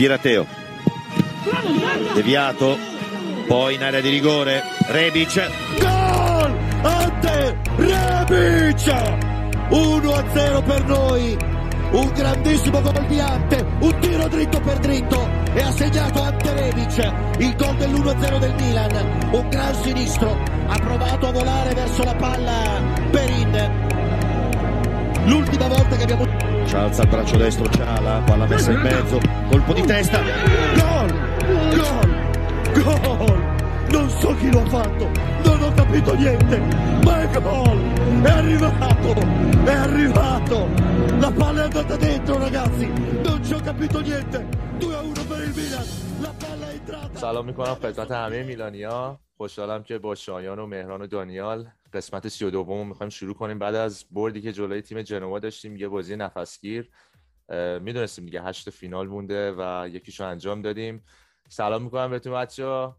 tira Teo. Deviato. Poi in area di rigore. Rebic. Gol! Ante Rebic! 1-0 per noi. Un grandissimo gol di Ante. Un tiro dritto per dritto. E ha segnato Ante Rebic. Il gol dell'1-0 del Milan. Un gran sinistro. Ha provato a volare verso la palla Perin. L'ultima volta che abbiamo ci alza il braccio destro Ciala palla messa in mezzo colpo di testa gol gol gol non so chi lo ha fatto non ho capito niente ma è gol è arrivato è arrivato la palla è andata dentro ragazzi non ci ho capito niente 2 a 1 per il Milan la palla è entrata سلام میکنم خدمت همه میلانیا خوشحالم که با شایان و مهران و دانیال قسمت 32 رو می‌خوایم شروع کنیم. بعد از بردی که جلوی تیم جنوا داشتیم یه بازی نفسگیر می‌دونستیم دیگه هشت فینال مونده و یکیشو انجام دادیم. سلام می‌کنم بهتون بچه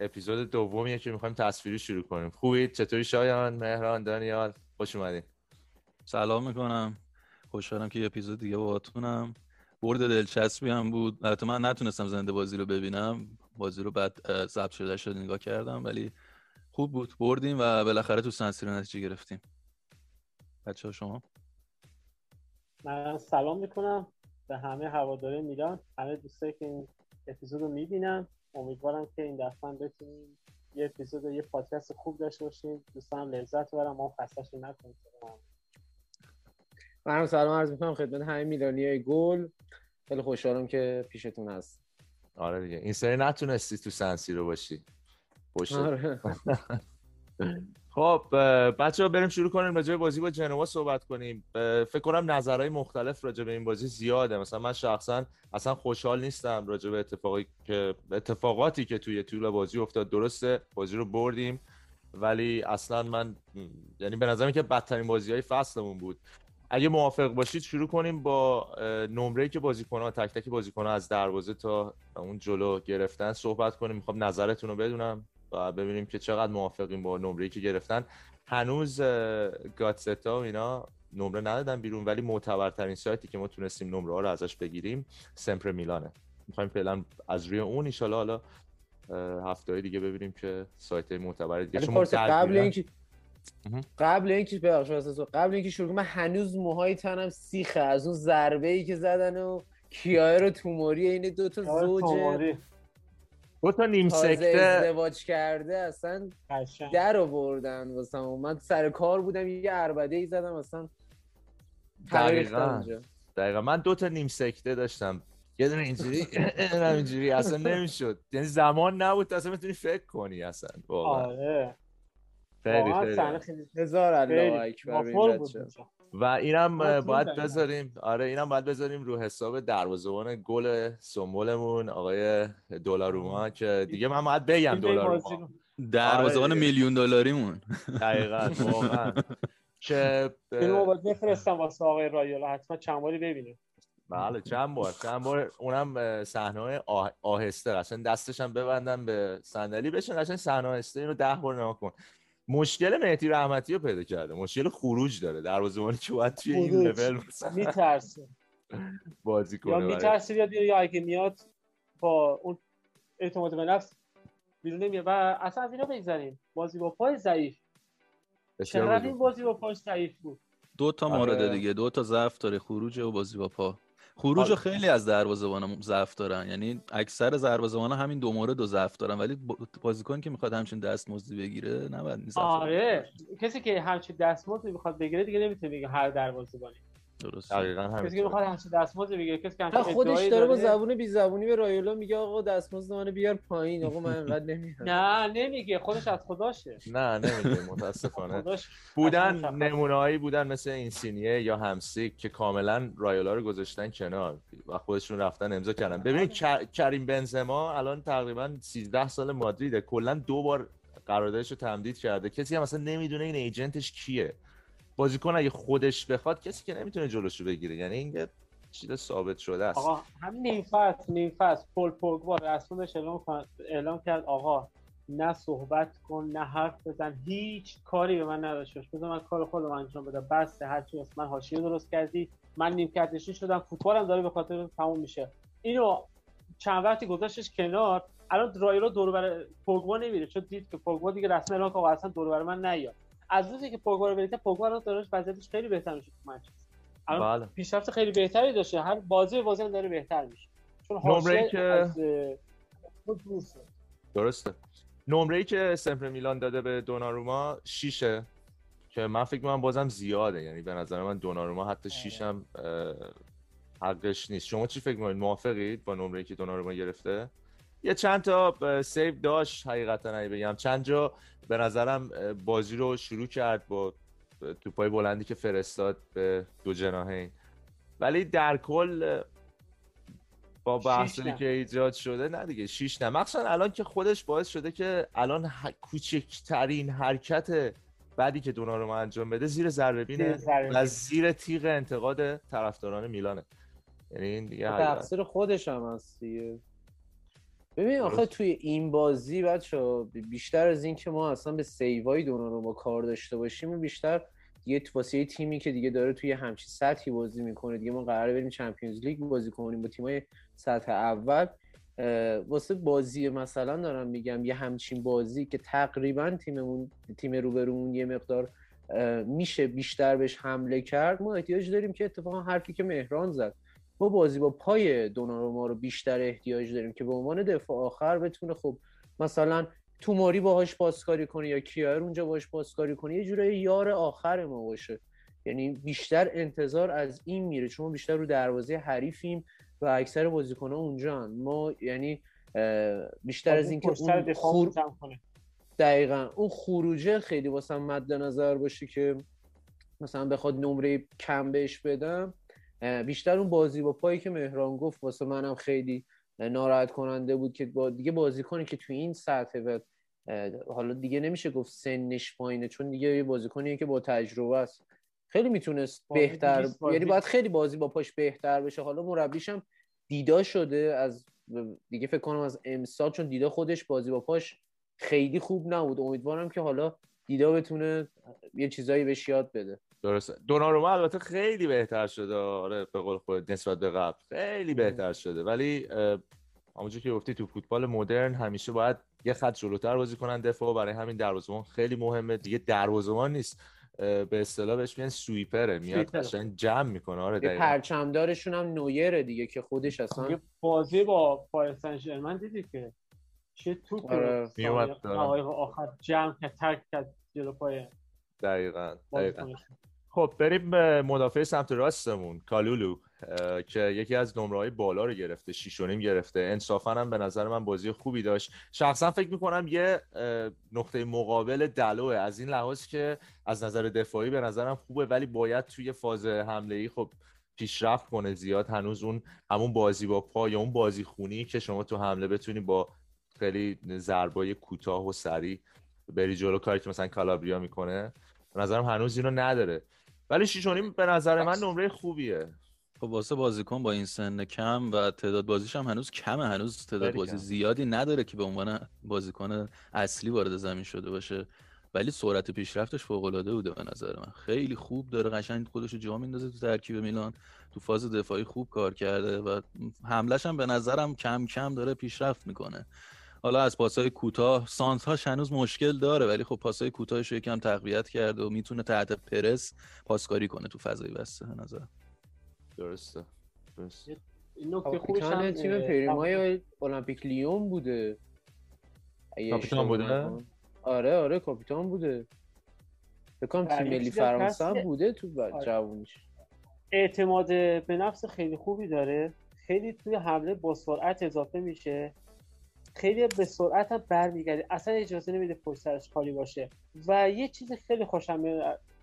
اپیزود دومیه که می‌خوایم تصویری شروع کنیم. خوبید؟ چطوری شایان؟ مهران؟ دانیال؟ خوش اومدین. سلام می‌کنم. خوشحالم که یه اپیزود دیگه باهاتونم. برد دلچسبی هم بود. البته من نتونستم زنده بازی رو ببینم. بازی رو بعد ضبط شده شد نگاه کردم ولی خوب بود بردیم و بالاخره تو سنسیرو نتیجه گرفتیم. بچه ها شما؟ من سلام می‌کنم به همه هواداره میلان. همه دوستایی که این اپیزود رو می‌بینن امیدوارم که این دفعه بتونیم یه اپیزود و یه پادکست خوب داشته باشیم. دوستان لذت ببرم ما خستش نکنیم. منم سلام عرض می‌کنم خدمت همه میلانی های گل. خیلی خوشحالم که پیشتون هست. آره دیگه. این سری نتونستی تو سنسی رو باشی. خوش آره. خب بچه ها بریم شروع کنیم راجع به بازی با جنوا صحبت کنیم. فکر کنم نظرهای مختلف راجع به این بازی زیاده. مثلا من شخصا اصلا خوشحال نیستم راجع به اتفاقی که اتفاقاتی که توی طول بازی افتاد. درسته بازی رو بردیم ولی اصلا من یعنی به نظرم که بدترین بازی های فصلمون بود. اگه موافق باشید شروع کنیم با نمره که بازیکن‌ها تک تک بازیکن‌ها از دروازه تا اون جلو گرفتن صحبت کنیم. می‌خوام نظرتون رو بدونم. و ببینیم که چقدر موافقیم با نمره که گرفتن. هنوز گاتستا و اینا نمره ندادن بیرون ولی معتبرترین سایتی که ما تونستیم نمره ها رو ازش بگیریم سمپر میلانه. می‌خوایم فعلا از روی اون ایشالا حالا هفته های دیگه ببینیم که سایت معتبر دیگه چون قبل اینکه قبل اینکه ببخشید قبل اینکه شروع من هنوز موهای تنم سیخه. از اون ضربه ای که زدن و کیای رو توموری این دو تا زوج دو تا نیم سکته. ازدواج کرده اصلا در آوردن واسه من سر کار بودم یه عربده ای زدم اصلا دقیقا. دقیقا. من دو تا نیم سکته داشتم. یه دونه اینجوری اینجوری اصلا نمی‌شد. یعنی زمان نبود اصلا می‌تونی فکر کنی اصلا. آره. خیلی خیلی. هزار الله اکبر و اینم باید بذاریم آره اینم باید بذاریم رو حساب دروازه‌بان گل سمبلمون آقای دلاروما که دیگه من باید بگم دلاروما. دروازه‌بان میلیون دلاریمون. دقیقاً واقعا. که فیلمو باید بفرستم واسه آقای رایولا حتما چند باری ببینه بله چند بار چند بار. اونم صحنه آه... آهسته قشنگ دستش هم ببندن به صندلی بشن قشنگ صحنه آهسته اینو ده بار نگاه کن. مشکل مهدی رحمتی رو پیدا کرده. مشکل خروج داره. دروازه‌بانی که باید توی این لول میترسه. بازی کنه. یا میترسه یا یا اگه میاد با اون اعتماد به نفس بیرون نمیاد. و اصلا از اینا بگذاریم بازی با پای ضعیف. چقدر این بازی با پای ضعیف بود؟ دو تا مورد دیگه. دو تا ضعف داره. خروج و بازی با پا. خروج خیلی از دروازه‌بان ضعف دارن. یعنی اکثر دروازه‌بان همین دو مورد دو ضعف دارن. ولی بازیکن که می‌خواد همچین دستمزدی بگیره نباید نیست آره. کسی که همچین دستمزدی می‌خواد بگیره دیگه نمی‌تونه بگه هر دروازه‌بانی. درست دقیقاً همین کسی که می‌خواد همچین دستمزدی بگیره کسی که خودش داره با زبون بی زبونی به رایولا میگه آقا دستمزد منو بیار پایین. آقا من انقدر نمیارم نه نمیگه. خودش از خداشه. نه نمیگه. متاسفانه. بودن نمونه‌هایی بودن مثل اینسینیه یا همسیک که کاملا رایولا رو گذاشتن کنار و خودشون رفتن امضا کردن. ببینید کریم بنزما الان تقریبا 13 سال مادریده. کلا دو بار قراردادش رو تمدید کرده. کسی هم مثلا نمی‌دونه این ایجنتش کیه. بازیکن اگه خودش بخواد کسی که نمی‌تونه جلوشو بگیره. یعنی این چیز ثابت شده است. آقا همین نیم فصل نیم فصل پول پوگبا رسمش اعلام اعلام کرد آقا نه صحبت کن نه حرف بزن. هیچ کاری به من نداشتش بذار من کار خودم انجام بدم. بس هرچی از من حاشیه درست کردی. من نیم کردشی شدم. فوتبالم داره به خاطر تموم میشه. اینو چند وقتی گذاشتش کنار الان رایلا دور بر پوگبا نمیره. چون دید که پوگبا دیگه رسما اعلام کنه اصلا دور بر من نیاد. از روزی که پوگبا رو بریده پوگبا الان داره وضعیتش خیلی بهتر میشه تو منچستر الان بله. پیشرفت خیلی بهتری داشته. هر بازی به بازی هم داره بهتر میشه. چون حاشیه که- از. درسته. نمره که سمپر میلان داده به دوناروما شیشه که من فکر می‌کنم بازم زیاده. یعنی به نظر من دوناروما حتی شیشم اه، حقش نیست. شما چی فکر می‌کنید؟ موافقید با نمره که دوناروما گرفته؟ یه چند تا سیو داشت حقیقتا اگه بگم چند جا به نظرم بازی رو شروع کرد با توپای بلندی که فرستاد به دو جناهین ولی در کل با بحثی. که ایجاد شده نه دیگه شیش نه مخصوصا الان که خودش باعث شده که الان ه... کوچکترین حرکت بعدی که دوناروما انجام بده زیر ضربه بینه و. زیر تیغ انتقاد طرفداران میلانه یعنی این دیگه حقیقت. تقصیر خودش هم هست دیگه ببین آخه. توی این بازی بچه بیشتر از این که ما اصلا به سیوای دونارو با کار داشته باشیم بیشتر دیگه تو واسه یه تیمی که دیگه داره توی همچین سطحی بازی می‌کنه. دیگه ما قراره بریم چمپیونز لیگ بازی کنیم با تیمای سطح اول. واسه بازی مثلا دارم میگم یه همچین بازی که تقریبا تیممون تیم روبرومون یه مقدار میشه بیشتر بهش حمله کرد. ما احتیاج داریم که اتفاقا حرفی که مهران زد. ما بازی با پای دوناروما رو بیشتر احتیاج داریم که به عنوان دفاع آخر بتونه خب مثلا توماری باهاش پاسکاری کنه یا کیایر اونجا باهاش پاسکاری کنه یه جورایی یار آخر ما باشه. یعنی بیشتر انتظار از این میره چون ما بیشتر رو دروازه حریفیم و اکثر بازیکن‌ها اونجا ما یعنی بیشتر از اینکه اون خور... دقیقا. اون خروجه خیلی واسه مد نظر باشه که مثلا بخواد نمره کم بهش بدم. بیشتر اون بازی با پایی که مهران گفت واسه منم خیلی ناراحت کننده بود که با دیگه بازیکنی که توی این سطح و حالا دیگه نمیشه گفت سنش پایینه چون دیگه یه بازیکنیه که با تجربه است. خیلی می‌تونست بهتر یعنی باید خیلی بازی با پاش بهتر بشه. حالا مربیش هم دیدا شده از دیگه فکر کنم از امسال چون دیدا خودش بازی با پاش خیلی خوب نبود. امیدوارم که حالا دیدا بتونه یه چیزایی بهش یاد بده. درسته. دوناروما البته خیلی بهتر شده. آره به قول خود نسبت به قبل. خیلی بهتر شده. ولی همونجور که گفتی تو فوتبال مدرن همیشه باید یه خط جلوتر بازی کنن دفاع. برای همین دروازه‌بان خیلی مهمه. دیگه دروازه‌بان نیست. به اصطلاح بهش میگن سویپره. میاد. قشنگ جمع می‌کنه. آره دقیقاً. پرچمدارشون هم نویره دیگه که خودش اصلا یه بازی با پاریس سن ژرمن دیدی که چه توپ آره. آخر جمع کرد ترک کرد جلو پای دقیقاً دقیقاً. خب بریم به مدافع سمت راستمون. کالولو که یکی از نمره های بالا رو گرفته شیش و نیم گرفته. انصافا هم به نظر من بازی خوبی داشت. شخصا فکر می‌کنم یه نقطه مقابل دلوه از این لحاظ که از نظر دفاعی به نظرم خوبه ولی باید توی فاز حمله ای خب پیشرفت کنه زیاد. هنوز اون همون بازی با پا یا اون بازی خونی که شما تو حمله بتونی با خیلی ضربای کوتاه و سریع بری جلو. کاری که مثلا کالابریا می‌کنه به نظرم هنوز اینو نداره. ولی شیش و نیم به نظر من نمره خوبیه. خب واسه بازیکن با این سن کم و تعداد بازیش هم هنوز کمه هنوز تعداد بازی کم. زیادی نداره که به عنوان بازیکن اصلی وارد زمین شده باشه. ولی سرعت پیشرفتش فوق العاده بوده به نظر من. خیلی خوب داره قشنگ خودش رو جا میندازه تو ترکیب میلان. تو فاز دفاعی خوب کار کرده و حملش هم به نظرم کم کم داره پیشرفت می‌کنه. حالا از پاسهای کوتاه سانتاش هنوز مشکل داره ولی خب پاسهای کوتاهش رو یکم تقویت کرده و می‌تونه تحت پرس پاسکاری کنه تو فضای بسته به نظر. درسته. درسته این نکته خوبش هم تیم پریمای المپیک لیون بوده. اگه کاپیتان بوده؟ آره آره کاپیتان بوده. فکر کنم تیم ملی فرانسه هم بوده تو آره. جوونیش. اعتماد به نفس خیلی خوبی داره. خیلی توی حمله با سرعت اضافه میشه. خیلی به سرعت هم برمیگرده. اصلا اجازه نمیده پشت سرش خالی باشه. و یه چیز خیلی خوشم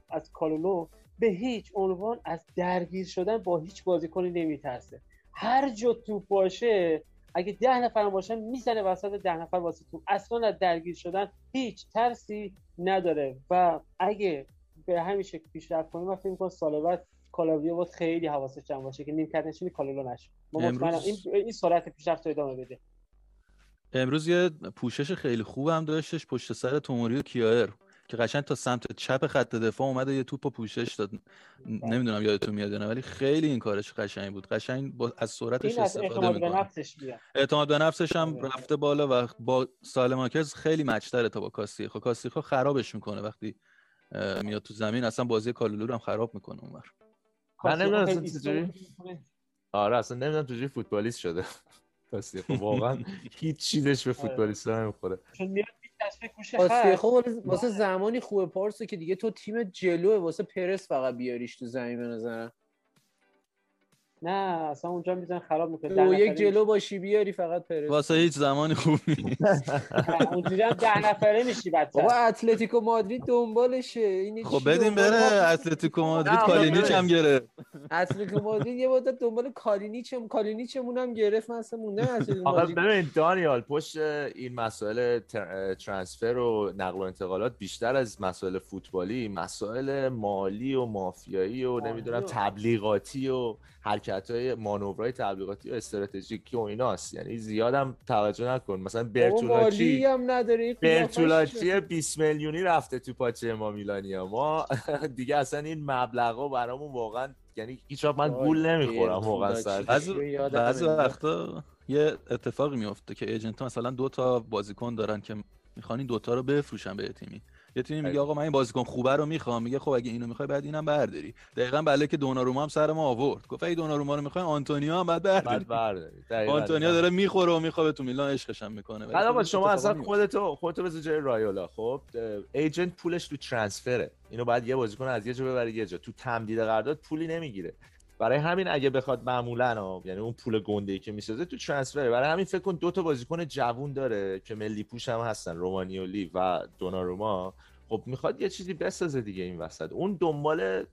از کالولو به هیچ عنوان از درگیر شدن با هیچ بازیکنی نمیترسه. هر جا توپ باشه اگه ده نفر باشن می‌زنه وسط ده نفر واسه توپ. اصلا از درگیر شدن هیچ ترسی نداره. و اگه به همین شکل پیشرفت کنیم من فکر می‌کنم سال بعد کالاویا باید خیلی حواسش جمع باشه که نیمکت نشینی کالولو نشه. ما امروز- مطمئنم این این سرعت پیشرفت ادامه بده. امروز یه پوشش خیلی خوب هم داشتش پشت سر توموری و کیایر که قشنگ تا سمت چپ خط دفاع اومده یه توپو پوشش داد. نمی‌دونم یادتون میاد نه ولی خیلی این کارش قشنگ بود. قشنگ با از سرعتش این از استفاده می‌کنه. اعتماد به نفسش هم آره. رفته بالا و با سالماکرز خیلی مچتره تا با کاستیخو کاستیخو خرابش می‌کنه وقتی میاد تو زمین. اصلا بازی کالولو رو هم خراب می‌کنه اونور. من نمی‌دونم. آره اصلا نمی‌دونم چجوری فوتبالیست شده. کاستی خب واقعا هیچ چیزش به فوتبالیست نمی‌خوره. چون میاد واسه- واسه زمانی خوبه پارسه که دیگه تو تیم جلوه واسه پرس فقط بیاریش تو زمین به نظرم. نه اصلا اونجا میزن خراب می‌کنه دو یک جلو باشی بیاری فقط پرس. واسه هیچ زمانی خوب نیست. اونجوری هم ده نفره میشی بابا بدتر اتلتیکو مادرید دنبالشه. این خب بدیم بره؟ اتلتیکو مادرید کالینیچ. هم گرفت. اتلتیکو مادرید یه مدت دنبال کالینیچم کالینیچمون هم گرفت. من اصلا اتلتیکو آقا ببین دانیال پشت این مسائل تر- transfer و نقل و انتقالات بیشتر از مسائل فوتبالی مسائل مالی و مافیایی و نمی‌دونم تبلیغاتی و حرکت های مانورهای تبلیغاتی و استراتژیکی و ایناست. یعنی زیادم توجه نکن. مثلا برتولاچی هم نداره قیافش برتولاچی 20 میلیونی رفته تو پاچه ما میلانیا. ما دیگه اصلا این مبلغا برامون واقعا یعنی هیچ وقت من گول نمی‌خورم واقعا. سر. بعضی. وقتا یه اتفاقی میفته که ایجنت ها مثلا دو تا بازیکن دارن که می‌خوان این دوتا رو بفروشن به تیمی. یه تیمی میگه. آقا من این بازیکن خوبه رو می‌خوام. میگه خب اگه اینو می‌خوای بعد اینم برداری. دقیقا بله که دوناروما هم سر ما آورد. گفت اگه دوناروما رو می‌خوای آنتونیو هم بعد برداری. بعد برداری. آنتونیو داره می‌خوره و میخوابه تو میلان عشقش هم می‌کنه بعد آقا شما اصلا خودتو خودتو بذار جای رایولا. خب ایجنت پولش تو ترانسفره اینو باید یه بازیکن از یه جا ببره یه جا. تو تمدید قرارداد پولی نمی‌گیره. برای همین اگه بخواد معمولا یعنی اون پول گنده ای که می‌سازه تو ترانسفره برای همین فکر کن دو تا بازیکن جوون داره که ملی پوش هم هستن رومانیولی و دوناروما. خب می‌خواد یه چیزی بسازه دیگه این وسط. اون دنبال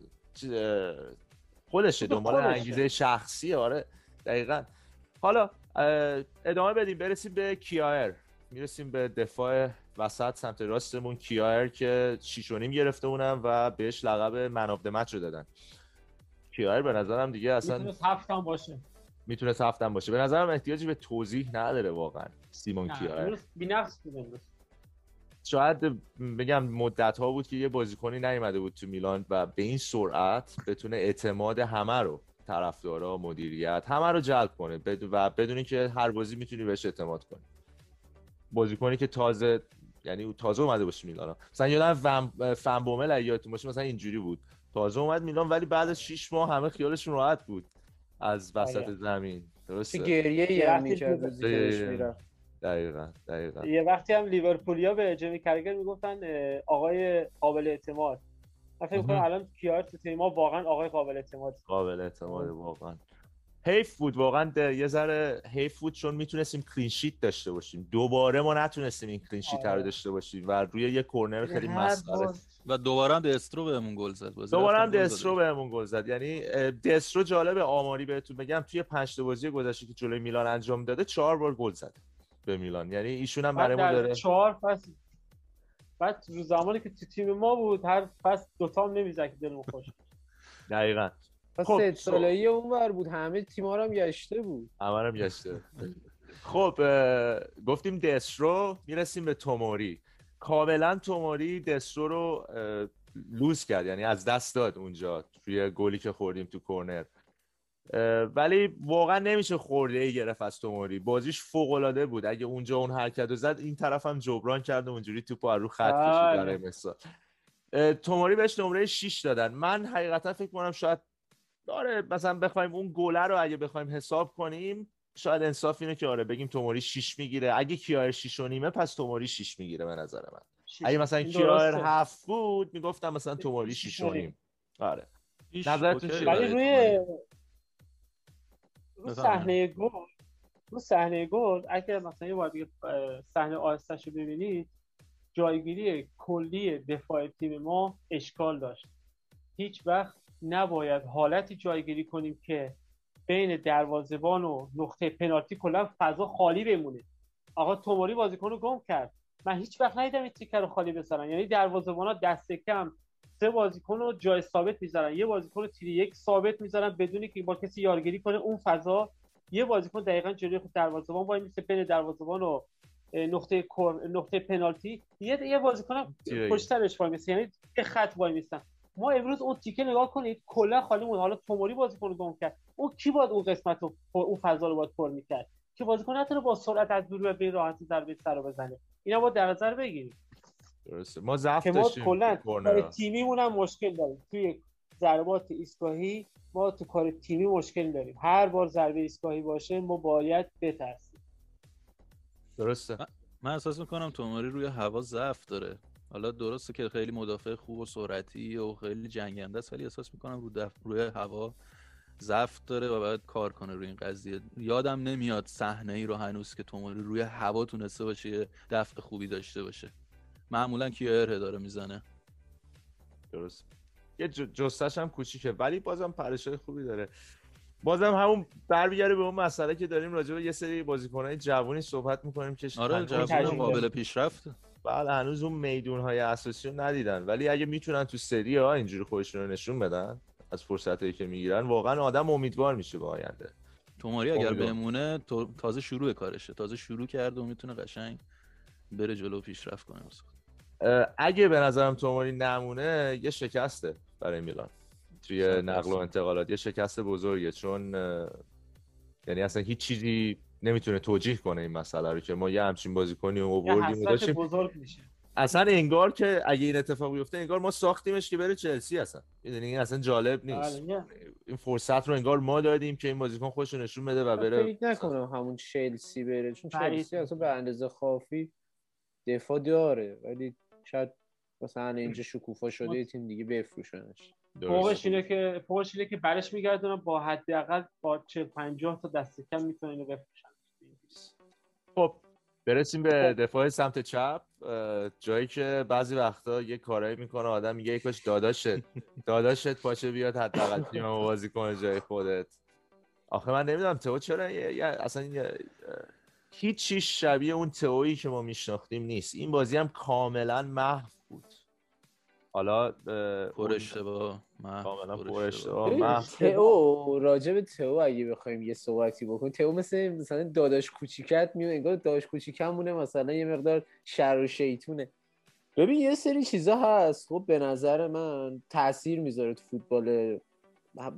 خودشه دنبال. انگیزه شخصی. آره دقیقا. حالا ادامه بدیم. برسیم به کیایر. می‌رسیم به دفاع وسط سمت راستمون. کیایر که شیش و نیم گرفته بونم و بهش لقب man of match رو دادن. کیایر به نظرم دیگه اصلا می‌تونست هفت هم باشه. می‌تونست هفتم باشه. به نظرم احتیاجی به توضیح نداره واقعا سیمون کیایر بی‌نقص بود شاید بگم مدت ها بود که یه بازیکنی نیومده بود تو میلان و به این سرعت بتونه اعتماد همه رو طرفدارا مدیریت همه رو جلب کنه. و بدونی که هر بازی می‌تونی بهش اعتماد کنی. بازیکنی که تازه یعنی او تازه اومده باشه میلان. مثلا یادم فن بومل یادتون باشه مثلا اینجوری بود. تازه اومد میلان ولی بعد از 6 ماه همه خیالشون راحت بود از وسط آره. زمین. درسته؟ گریه یه هم وقتی می‌کرد دقیقا. دقیقا یه وقتی هم لیورپولیا به جیمی کرگر می‌گفتن آقای قابل اعتماد. من فکر می‌کنم مهم. الان کیار تو تیم ما واقعا آقای قابل اعتماد. قابل اعتماد واقعا. حیف بود واقعا یه ذره حیف بود چون می‌تونستیم کلین شیت داشته باشیم. دوباره ما نتونستیم این کلین شیت رو آره. داشته باشیم و روی یه کورنر خیلی مسخره و دوباره هم دسترو بهمون گل زد. بازی دوباره دسترو. بهمون گل زد. یعنی دسترو جالب آماری بهتون بگم. توی پنج تا بازی گذشته که جلوی میلان انجام داده چهار بار گل زد به میلان. یعنی ایشون هم برای بعد ما در داره چهار فصل بعد رو زمانی که تو تیم ما بود هر فصل دوتا هم نمی‌زد که دلمون خوش دقیقا. پس خب، سه ساله‌ای اونور بود. همه تیم‌ها رو هم گشته بود. همه هم گشته. خب گفتیم دسترو می‌رسیم به توموری. کاملا توموری دسترو رو لوز کرد یعنی از دست داد اونجا توی گلی که خوردیم تو کورنر. اه، ولی واقعا نمیشه خورده ای گرفت از توموری بازیش فوق العاده بود. اگه اونجا اون حرکت رو زد این طرف هم جبران کرد و اونجوری توپو از رو خط کشید بله. برای مثال. اه، توموری بهش نمره 6 دادن. من حقیقتا فکر کنم شاید آره مثلا بخوایم اون گله رو اگه بخوایم حساب کنیم شاید انصاف اینه که آره بگیم توموری 6 می‌گیره اگه کیایر 6 و نیمه پس توموری 6 می‌گیره به نظر من اگه مثلا کیایر درسته. 7 بود می‌گفتم مثلا توموری 6 و نیم آره نظرتون چیه؟ ولی. روی رو. صحنه گل رو صحنه گل اگه مثلا یه بار دیگه صحنه آهستش رو ببینید جایگیری کلی دفاع تیم ما اشکال داشت هیچ وقت نباید حالتی جایگیری کنیم که بین دروازه‌بان و نقطه پنالتی کلا فضا خالی بمونه. آقا توموری بازیکن رو گم کرد. من هیچ وقت ندیدم این تیکه رو خالی بذارن یعنی دروازه‌بانا دست کم. سه بازیکن رو جای ثابت می‌ذارن. یه بازیکن رو تیر یک ثابت می‌ذارن بدونی که با کسی یارگیری کنه. اون فضا یه بازیکن دقیقا جلوی خود دروازه‌بان وای میسه. بین دروازه‌بان و نقطه کور نقطه پنالتی. یه یه بازیکن تیرایی. پشت سرش وای میسه. یعنی خط وای میستن ما امروز اون تیکه نگاه کنید کلا خالی مون حالا توموری بازیکن گم کرد. اون کی باید اون قسمت رو اون فضا رو باید پر می‌کرد؟ که بازیکن نتونه با سرعت از دور به راحتی ضربه سر رو بزنه. اینا باید در نظر بگیریم. درسته. ما ضعف که ما داشتیم کلا تیمیمون هم مشکل داریم. توی ضربات ایستگاهی ما تو کار تیمی مشکل داریم. هر بار ضربه ایستگاهی باشه ما باید بترسیم. درسته. من احساس می‌کنم توماری روی هوا ضعف داره. حالا درسته که خیلی مدافع خوب و سرعتی و خیلی جنگنده است ولی احساس می‌کنم رو دف... روی هوا ضعف داره و باید کار کنه روی این قضیه. یادم نمیاد صحنه ای رو هنوز که توماری روی هوا تونسته باشه یه دفع خوبی داشته باشه. معمولا کیاره داره می‌زنه. درست. یه جستش هم کوچیکه ولی بازم پرشای خوبی داره. بازم همون برمیگره به اون مسئله که داریم راجع به یه سری بازیکنهای جوونی صحبت می‌کنیم که آره تجربه. قابل پیشرفت بله هنوز اون میدون های اساسی رو ندیدن. ولی اگه می‌تونن تو سری ها اینجوری خودشون رو نشون بدن از فرصت هایی که می‌گیرن واقعا آدم امیدوار میشه به آینده. توماری اگر. بمونه تازه شروع کارشه. تازه شروع کرده و می‌تونه قشنگ بره جلو پیشرفت کنه. اگه به نظرم توماری نمونه یه شکسته برای میلان. توی نقل و. انتقالات. یه شکست بزرگه. چون یعنی اصلا هیچ چیزی نمی‌تونه توجیه کنه این مسئله رو که ما یه همچین بازیکنی رو آوردیم داشتیم بزرگ میشه. اصلا انگار که اگه این اتفاق بیفته انگار ما ساختیمش که بره چلسی اصلا. می‌دونی؟ این اصلا جالب نیست. بله، یه- این فرصت رو انگار ما دادیم که این بازیکن خودش رو نشون بده و بره فکر نکنم همون چلسی بره چون. چلسی اصلا به اندازه کافی دفاع داره ولی شاید مثلا اینجا شکوفا شده یه تیم دیگه بفروشنش. فوقش اینه که فوقش اینه که برش میگردونم با حداقل با 40 50 تا دست کم می‌تونن اینو خب برسیم به دفاع سمت چپ. جایی که بعضی وقتا یه کارایی می‌کنه آدم میگه یکاش داداشت داداشت پاشه بیاد حداقل تیم ما بازی کنه جای خودت. آخه من نمی‌دونم تو چرا یه- اصلا یه- اه، هیچی شبیه اون تئویی که ما میشناختیم نیست. این بازی هم کاملا محو بود. حالا پر اشتباه کاملا پر اشتباه. تئو راجع به تئو اگه بخوایم یه صحبتی بکنیم تئو مثل مثلا داداش کوچیکت میونه انگار داداش کوچیکمونه مثلا یه مقدار شر و شیطونه. ببین یه سری چیزا هست. خب به نظر من تاثیر می‌ذاره تو فوتبال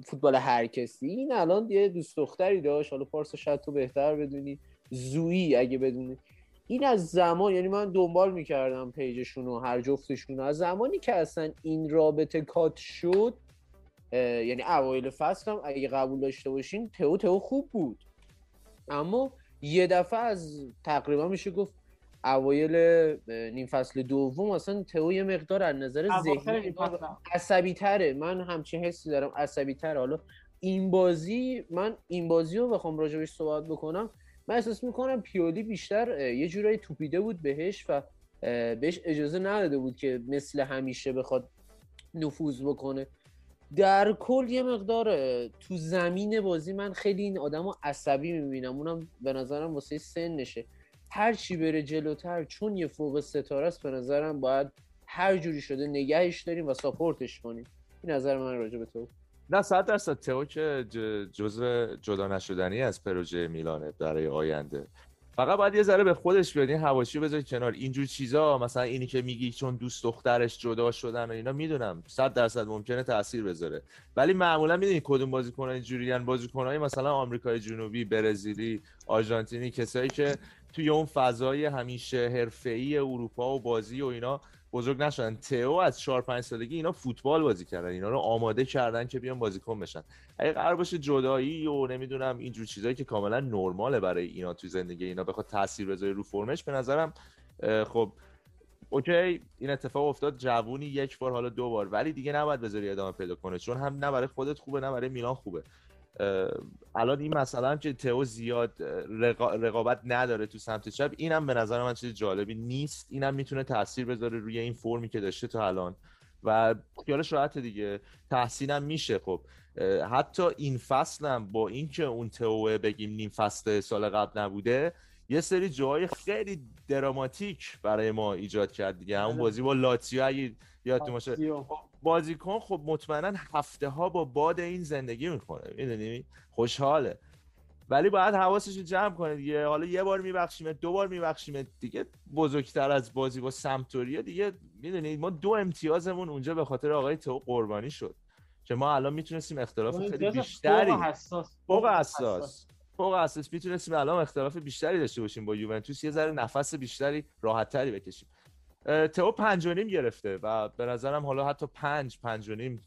فوتبال هر کسی. این الان یه دوست دختری داشت. حالا پارسا شاید تو بهتر بدونی. زویی اگه بدونی. این از زمان یعنی من دنبال می‌کردم پیجشون و هر جفتشون از زمانی که اصلا این رابطه کات شد یعنی اوایل فصل هم اگه قبول داشته باشین تئو تئو خوب بود. اما یه دفعه از تقریبا میشه گفت اوایل نیم فصل دوم اصلا تئو یه مقدار از نظر ذهنی. عصبی تره من همچین حسی دارم عصبی تره حالا این بازی من این بازی رو بخوام راجبش صحبت بکنم. من احساس می‌کنم پیولی بیشتر یه جورایی توپیده بود بهش و بهش اجازه نداده بود که مثل همیشه بخواد نفوذ بکنه. در کل یه مقدار تو زمین بازی من خیلی این آدم رو عصبی می‌بینم. اونم به نظرم واسه سنشه. هر چی بره جلوتر چون یه فوق ستاره است به نظرم باید هر جوری شده نگهش داریم و ساپورتش کنیم. این نظر من راجع به تو. نه صد درصد. تئو که ج- جزو جدا نشدنی از پروژه میلانه برای آینده. فقط باید یه ذره به خودش بیاد این حواشی رو بذاری کنار. اینجور چیزا مثلا اینی که میگی چون دوست دخترش جدا شدن و اینا می‌دونم. صد درصد ممکنه تاثیر بذاره. ولی معمولا می‌دونی کدوم بازیکن‌ها اینجوریان بازیکن‌های مثلا آمریکای جنوبی برزیلی آرژانتینی کسایی که توی اون فضای همیشه حرفه‌ای اروپا و بازی و اینا بزرگ نشدن. تئو از 4 5 سالگی اینا فوتبال بازی کردن. اینا رو آماده کردن که بیان بازیکن بشن. اگه قرار باشه جدایی و نمی‌دونم اینجور چیزایی که کاملا نرماله برای اینا تو زندگی اینا بخواد تاثیر بذاره رو فرمش به نظرم خب اوکی این اتفاق افتاد جوونی یک بار حالا دو بار. ولی دیگه نباید بذاری ادامه پیدا کنه چون هم نه برای خودت خوبه نه برای میلان خوبه. الان این مثلا که تئو زیاد رقا- رقابت نداره تو سمت چپ. اینم به نظر من چیز جالبی نیست. اینم می‌تونه تاثیر بذاره روی این فرمی که داشته تا الان. و خیالش راحت دیگه. تحسینم میشه خب. حتی این فصلم با اینکه اون تئو بگیم نیم فصل سال قبل نبوده یه سری جاهای خیلی دراماتیک برای ما ایجاد کرد دیگه. همون بله. بازی با لاتزیو اگه یادتون باشه. لاتزیو. بازیکن خب مطمئنا هفته ها با باد این زندگی می‌کنه می‌دونی؟ خوشحاله. ولی باید حواسش رو جمع کنه دیگه. حالا یه بار میبخشیم دو بار میبخشیم دیگه بزرگتر از بازی با سمتوریا دیگه می‌دونید ما دو امتیازمون اونجا به خاطر آقای تو قربانی شد که ما الان می‌تونستیم اختلاف خیلی بیشتری فوق حساس فوق حساس. فوق حساس. می‌تونستیم الان اختلاف بیشتری داشته باشیم با یوونتوس. یه ذره نفس بیشتری راحت تری بکشیم. تئو پنج و نیم گرفته و به نظرم حالا حتی پنج پنج و نیم.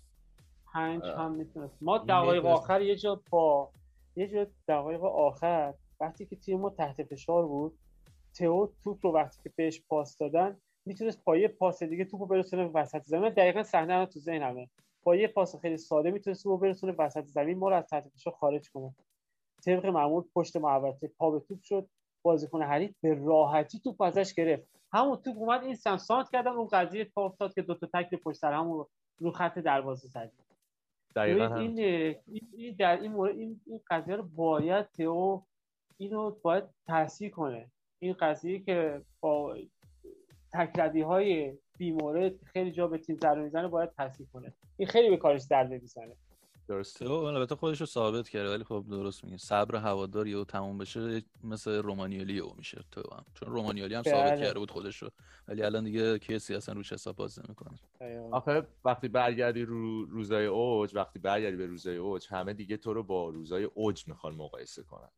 پنج. هم می‌تونست. ما دقایق. آخر یه جا با یه جا دقایق آخر. وقتی که تیم ما تحت فشار بود تئو توپ رو وقتی که بهش پاس دادن می‌تونست با یه پاس دیگه توپ رو برسونه وسط زمین. دقیقا صحنه تو ذهنمه. با یه پاس خیلی ساده می‌تونست توپ رو برسونه وسط زمین. ما رو از تحت فشار خارج کنه. طبق معمول پشت محوطه پا به توپ شد. بازیکن حریف به راحتی توپ ازش گرفت. همون توپ اومد این سم سانت کردن اون قضیه پا افتاد که دو تا تکل پشت سر هم رو خط دروازه زد. دقیقا. این این در این مورد این این قضیه رو باید تئو اینو باید تحصیل کنه. این قضیه که با تکردی های بیمورد خیلی جا به تیم ضربه می‌زنه باید تحصیل کنه. این خیلی به کارش ضربه می‌زنه درسته. تو البته خودش رو ثابت کرده ولی خب درست میگه. صبر هوادار یهو تموم بشه مثل رومانیالی یهو میشه. تو هم. چون رومانیالی هم ثابت بله. کرده بود خودش رو. ولی الان دیگه کسی اصلا روش حساب باز نمی‌کنه. آخه وقتی برگردی رو روزای اوج وقتی برگردی به روزای اوج همه دیگه تو رو با روزای اوج می‌خوان مقایسه کنن.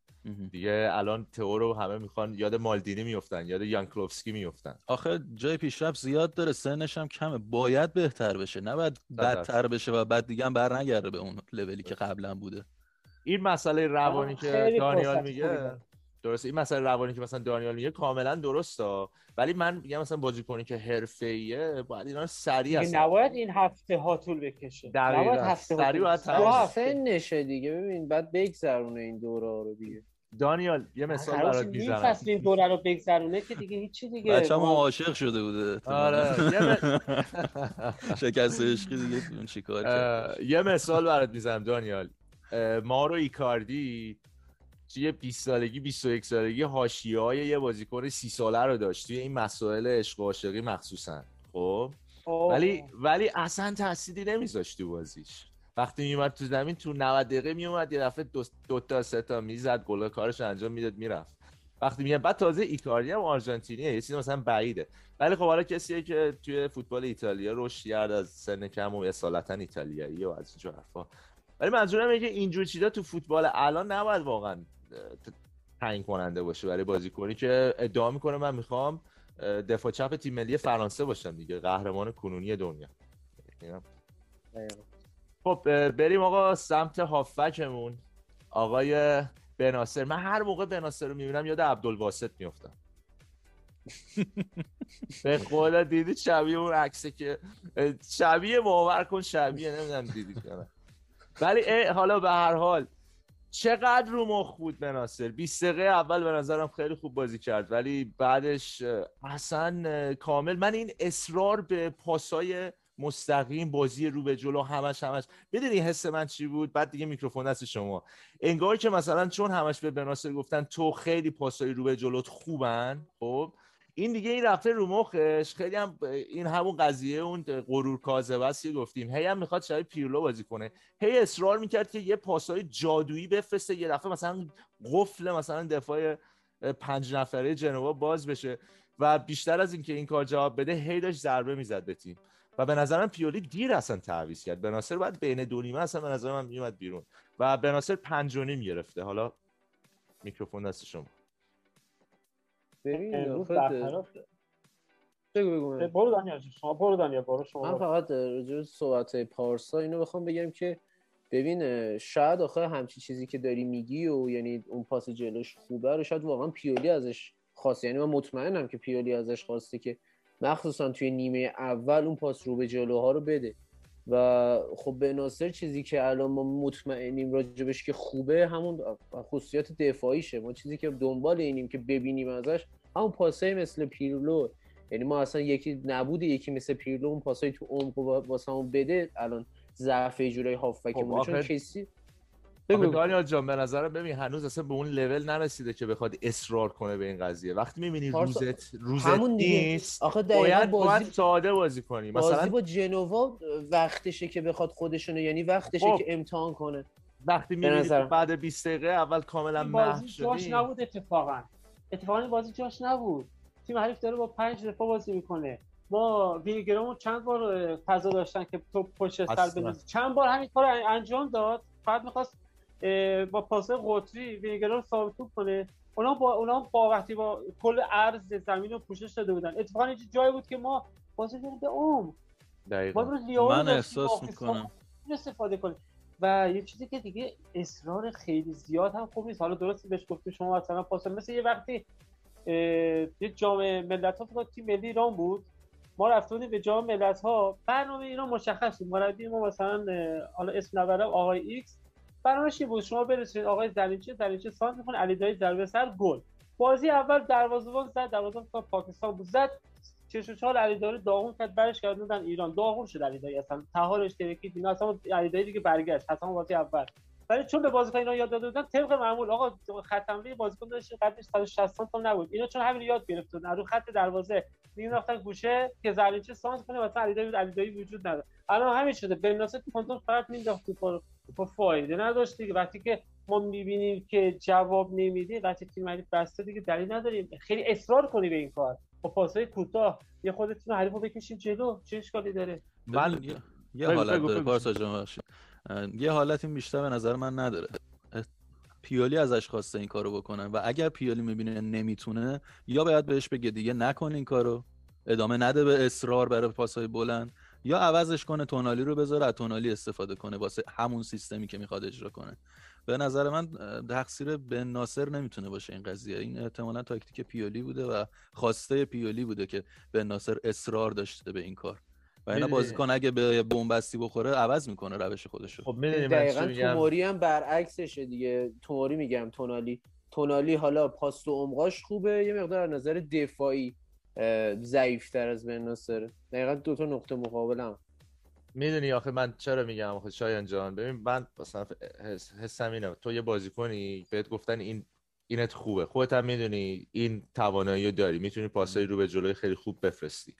دیگه الان تئو رو همه می‌خوان یاد مالدینی میفتن یاد یانکلوفسکی میفتن آخه جای پیشرفت زیاد داره سنش هم کمه باید بهتر بشه نباید بدتر بشه و بعد دیگه هم بر نگرده به اون لولی که قبلا بوده این مسئله روانی که دانیال میگه. درسته این مسئله روانی که مثلا دانیال میگه کاملا درسته ولی من میگم مثلا بازیکنی که حرفه‌ایه باید اینا رو سریع اصلا نباید این هفته ها طول بکشه. نباید هفته ها سریع طول باید بکشه. تموم دو شه. هفته. سنشه دیگه ببین بعد بگذرونه این دوره ها رو دیگه دانیال یه مثال برات می‌زنم فصل این دوره رو بگذرونه که دیگه هیچی دیگه. بچه هم ما- عاشق شده بوده آره شکست عشقی دیگه اون چیکار کرد؟ یه مثال برات می‌زنم دانیال. مارو ایکاردی توی 20 سالگی 21 سالگی حاشیه های یه بازیکن 30 ساله رو داشت. توی این مسائل عشق و عاشقی مخصوصا خب. ولی ولی اصلا تأثیری نمیذاشت تو بازیش. وقتی میومد تو زمین تو 90 دقیقه میومد یه دفعه دو, دو تا سه تا می‌زد گل کارش انجام می‌داد می‌رفت. وقتی میاد بعد تازه ایکاردی هم آرژانتینیه یه چیز مثلا بعیده. ولی خب حالا کسیه که توی فوتبال ایتالیا رشد کرد از سن کم و اصالتا ایتالیایی و از اینجور حرفا. ولی منظورم اینه که اینجور چیزا تو فوتبال الان نباید واقعا تعیین کننده باشه. برای بازیکنی که ادعا می‌کنه من می‌خوام دفاع چپ تیم ملی فرانسه باشم دیگه قهرمان کنونی دنیا. اینا. خب بریم آقا سمت هافکمون. آقای بناصر. من هر موقع بناصر رو می‌بینم یاد عبدالباسط میفتم به خدا دیدی شبیه اون عکسه که شبیه باور کن شبیه نمی‌دونم دیدید یا نه. ولی حالا به هر حال چقدر رو مخ بود بناصر؟ 20 دقیقه اول به نظرم خیلی خوب بازی کرد ولی بعدش اصلا کامل. من این اصرار به پاسای مستقیم بازی رو به جلو همش همش. می‌دونی حس من چی بود؟ بعد دیگه میکروفون دست شما. انگار که مثلا چون همش به بناصر گفتن تو خیلی پاسای رو به جلوت خوبن خب این دیگه این رفته رو مخش. خیلی هم این همون قضیه اون غرور کاذبه است که گفتیم. هی هم می‌خواد شبیه پیرلو بازی کنه. هی اصرار می‌کرد که یه پاسای جادویی بفرسته یه دفعه مثلا قفل مثلا دفاع پنج نفره جنوا باز بشه و بیشتر از اینکه این کار جواب بده هی داشت ضربه می‌زد به تیم. و به نظرم پیولی دیر اصلا تعویض کرد. بناصر باید بین دو نیمه اصلا به نظر من میومد بیرون. و بناصر پنج و نیم گرفته. حالا میکروفون دست شما. ببین امروز برخلاف بگو بگو. برو دانیال شما برو دانیال برو شما من. فقط راجع به صحبت پارسا اینو بخوام بگم که ببین شاید آخه همچی چیزی که داری میگی و یعنی اون پاس جلوش خوبه رو شاید واقعا پیولی ازش خواسته. یعنی من مطمئنم که پیولی ازش خواسته که مخصوصا توی نیمه اول اون پاس رو به جلوها رو بده. و خب به ناصر چیزی که الان ما مطمئنیم راجبش که خوبه همون خصوصیات دفاعیشه. ما چیزی که دنبال اینیم که ببینیم ازش همون پاسای مثل پیرلو. یعنی ما اصلا یکی نبوده یکی مثل پیرلو اون پاسای تو عمق واسه بده. الان ضعف جورای هافبکمون خب چون کسی بگو. دانیال جان به نظرم ببین هنوز اصلا به اون لول نرسیده که بخواد اصرار کنه به این قضیه وقتی می‌بینی روزت روزت همون. نیست آخه دقیقاً باید بازی- باید ساده بازی کنی بازی مثلا با جنوا وقتشه که بخواد خودشونو یعنی وقتشه خب. که امتحان کنه وقتی می‌بینی. بعد 20 دقیقه اول کاملا محو بازی جاش نبود اتفاقا اتفاقا بازی جاش نبود تیم حریف داره با پنج دفاع بازی می‌کنه ما وینگرامون چند بار فضا داشتن که تو پشت سر اصلا. بندازی چند بار همین کار انجام داد فقط می‌خواست با پاس قطری وینگرا رو ثابت توپ کنه. اونا با اونا با وقتی با کل عرض زمین رو پوشش داده بودن. اتفاقا اینجا جایی بود که ما بازی به عمق دقیقا. من احساس می‌کنم. استفاده کنیم. و یه چیزی که دیگه اصرار خیلی زیاد هم خوب نیست. حالا درسته بهش گفتیم شما مثلا پاس مثل یه وقتی یه جام ملت ها تیم ملی ایران بود. ما رفته بودیم به جام ملت ها برنامه ایران مشخص بود. مربی ما مثلا حالا اسم نبرم آقای X. برنامه‌ش این بود؟ شما برسید آقای زرینچه زرینچه سانتر می‌کنه علی دایی ضربه سر گل. بازی اول دروازه‌بان زد دروازه‌بان تا پاکستان بود. زد چش و چال علی دایی داغون کرد برش گردوندن ایران. داغون شد علی دایی اصلا. تهارش ترکید اینا اصلا علی دایی دیگه برگشت. اصلا بازی اول. ولی چون به بازیکن اینا یاد داده بودن طبق معمول آقا خط حمله بازیکن داشت قدش 160 تا نبود. اینا چون همین یاد گرفته بودن. رو خط دروازه. مینداختن گوشه که زرینچه سانس کنه مثلا علی دایی علی دایی وجود نداره الان همین شده. بن ناصر تو کنترل فقط مینداخت تو فایده نداشت دیگه. وقتی که ما می‌بینیم که جواب نمیده وقتی تیم حریف بسته دیگه دلیل نداریم. خیلی اصرار کنی به این کار. با پاسهای کوتاه. یه خود تیم حریف رو بکشیم جلو. چه اشکالی داره؟ من- ببین، یه, حالت داره. پارسا جان یه حالت این بیشتر به نظر من نداره. پیولی ازش خواسته این کارو بکنه و اگر پیولی می‌بینه نمی‌تونه یا باید بهش بگه دیگه نکن این کارو. ادامه نده به اصرار برای پاسهای بلند. یا عوضش کنه تونالی رو بذاره از تونالی استفاده کنه واسه همون سیستمی که می‌خواد اجرا کنه. به نظر من تقصیر بن ناصر نمی‌تونه باشه این قضیه. این احتمالا تاکتیک پیولی بوده و خواسته پیولی بوده که بن ناصر اصرار داشته به این کار. و اینا بازیکن اگه به بنبستی بخوره عوض می‌کنه روش خودشو خب می‌دونی من چی دقیقا میگم؟ توماری هم برعکسشه دیگه. توماری میگم تونالی. تونالی حالا پاس و عمقاش خوبه یه مقدار از نظر دفاعی ضعیف تر از بن ناصره دقیقا دو تا نقطه مقابل هم می‌دونی آخه من چرا میگم آخه شایان جان؟ ببین من مثلا حس- حسم اینه. تو یه بازیکنی بهت گفتن این اینت خوبه. خودت هم می‌دونی این توانایی رو داری. می‌تونی پاسای رو به جلوی خیلی خوب بفرستی.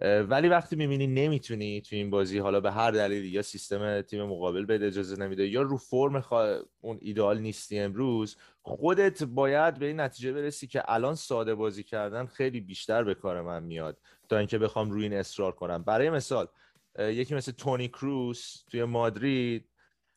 ولی وقتی می‌بینی نمی‌تونی تو این بازی حالا به هر دلیلی یا سیستم تیم مقابل بهت اجازه نمیده یا رو فرم خوا- اون ایدئال نیستی امروز خودت باید به این نتیجه برسی که الان ساده بازی کردن خیلی بیشتر به کار من میاد تا اینکه بخوام روی این اصرار کنم. برای مثال یکی مثل تونی کروس توی مادرید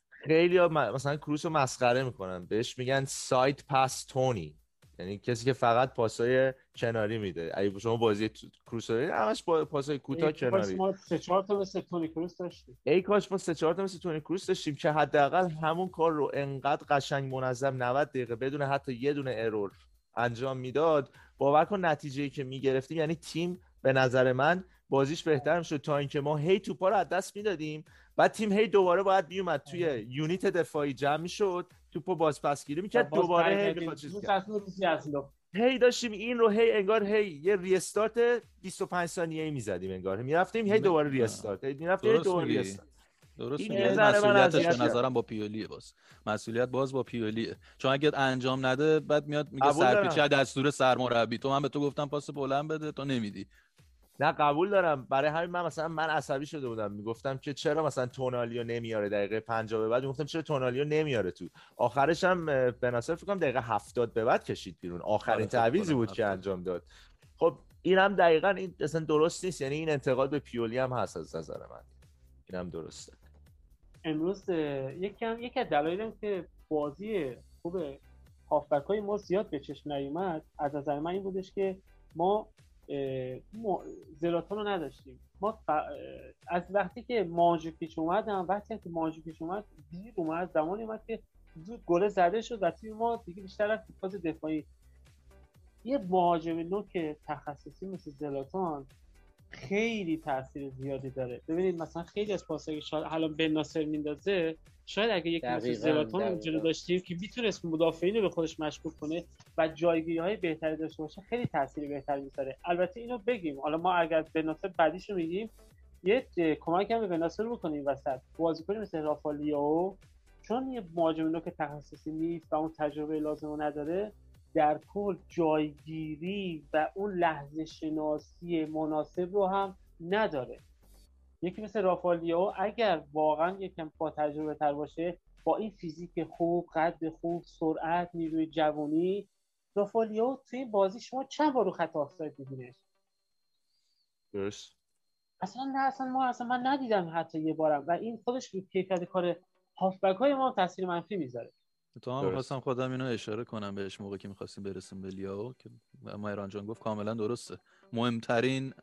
خیلی ها مثلا کروس رو مسخره می‌کنن. بهش میگن سایت پاس تونی. یعنی کسی که فقط پاسای کناری میده. اگه شما بازی کروس رو دیدید، همش با پاسای کوتاه کناری. ما سه چهار تا مثل تونی کروس داشتیم. ای کاش ما سه چهار تا مثل تونی کروس داشتیم که حداقل همون کار رو انقدر قشنگ منظم 90 دقیقه بدون حتی یه دونه ارور انجام می‌داد باور کن نتیجه که می‌گرفتیم. یعنی تیم به نظر من بازیش بهتر می‌شد تا اینکه ما هی توپا رو از دست می‌دادیم. بعد تیم هی دوباره باید میومد توی یونیت دفاعی جمع می‌شد. توپو باز پس گیری می‌کرد باز دوباره هی. می‌خواد چیز داشتیم این رو هی انگار هی یه ریستارت 25 ثانیه‌ای می‌زدیم انگار. می‌رفتیم هی دوباره. ریستارت. هی می‌رفتیم هی دوباره. ریستارت. درست این مسئولیتش به نظرم با پیولیه باز. مسئولیت باز با پیولیه. چون اگه انجام نده بعد میاد میگه از دستور سرمربی. تو من به تو گفتم پاس بلند بده تو نمیدی. نه قبول دارم. برای همین من مثلا من عصبی شده بودم. می‌گفتم که چرا مثلا تونالیو نمیاره دقیقه 50 به بعد؟ می‌گفتم چرا تونالیو نمیاره تو؟ آخرش هم به ناصر فکر کنم دقیقه 70 به بعد کشید بیرون. آخرین آره، فکر تعویضی بود که 70. انجام داد. خب این هم دقیقا این اصلا درست نیست. یعنی این انتقاد به پیولی هم هست از نظر من. این هم درسته. امروز یکی هم یکی از دلایل هم که بازی خوب هافبک های ما زیاد به چشم نیومد از نظر من این بودش که ما زلاتان رو نداشتیم. ما ف- از وقتی که مانجوکیچ اومد هم وقتی که مانجوکیچ اومد دیر اومد زمانی اومد که زود گله زده شد و تیم ما دیگه بیشتر از فاز دفاعی. یه مهاجم نوک تخصصی مثل زلاتان خیلی تاثیر زیادی داره. ببینید مثلا خیلی از پاسایی که شاید الان بن ناصر میندازه شاید اگه یکی مثل زلاتان. اونجوری داشتیم که می‌تونست مدافعین رو به خودش مشکوک کنه و جایگیری های بهتری داشته باشه خیلی تاثیر بهتری می‌ذاره. البته اینو بگیم. حالا ما اگر بن ناصر بعدیش رو میگیم یه کمک هم به بن ناصر بکنیم وسط. بازیکنی مثل رافالیو چون یه مهاجم نوک تخصصی نیست و اون تجربه لازم رو نداره در کل جایگیری و اون لحظه شناسی مناسب رو هم نداره. یکی مثل رافالیو اگر واقعا یکم با تجربه تر باشه با این فیزیک خوب قد خوب سرعت نیروی جوانی رافالیو توی این بازی شما چند بار رو خط آفساید دیدینش درست. اصلا نه اصلا ما اصلا من ندیدم حتی یه بارم. و این خودش رو کیفیت کار هافبک های ما تاثیر منفی می‌ذاره. تو هم. خواستم خودم اینو اشاره کنم بهش موقع که می‌خواستیم برسیم به لیاو که مهران جان گفت کاملا درسته. مهمترین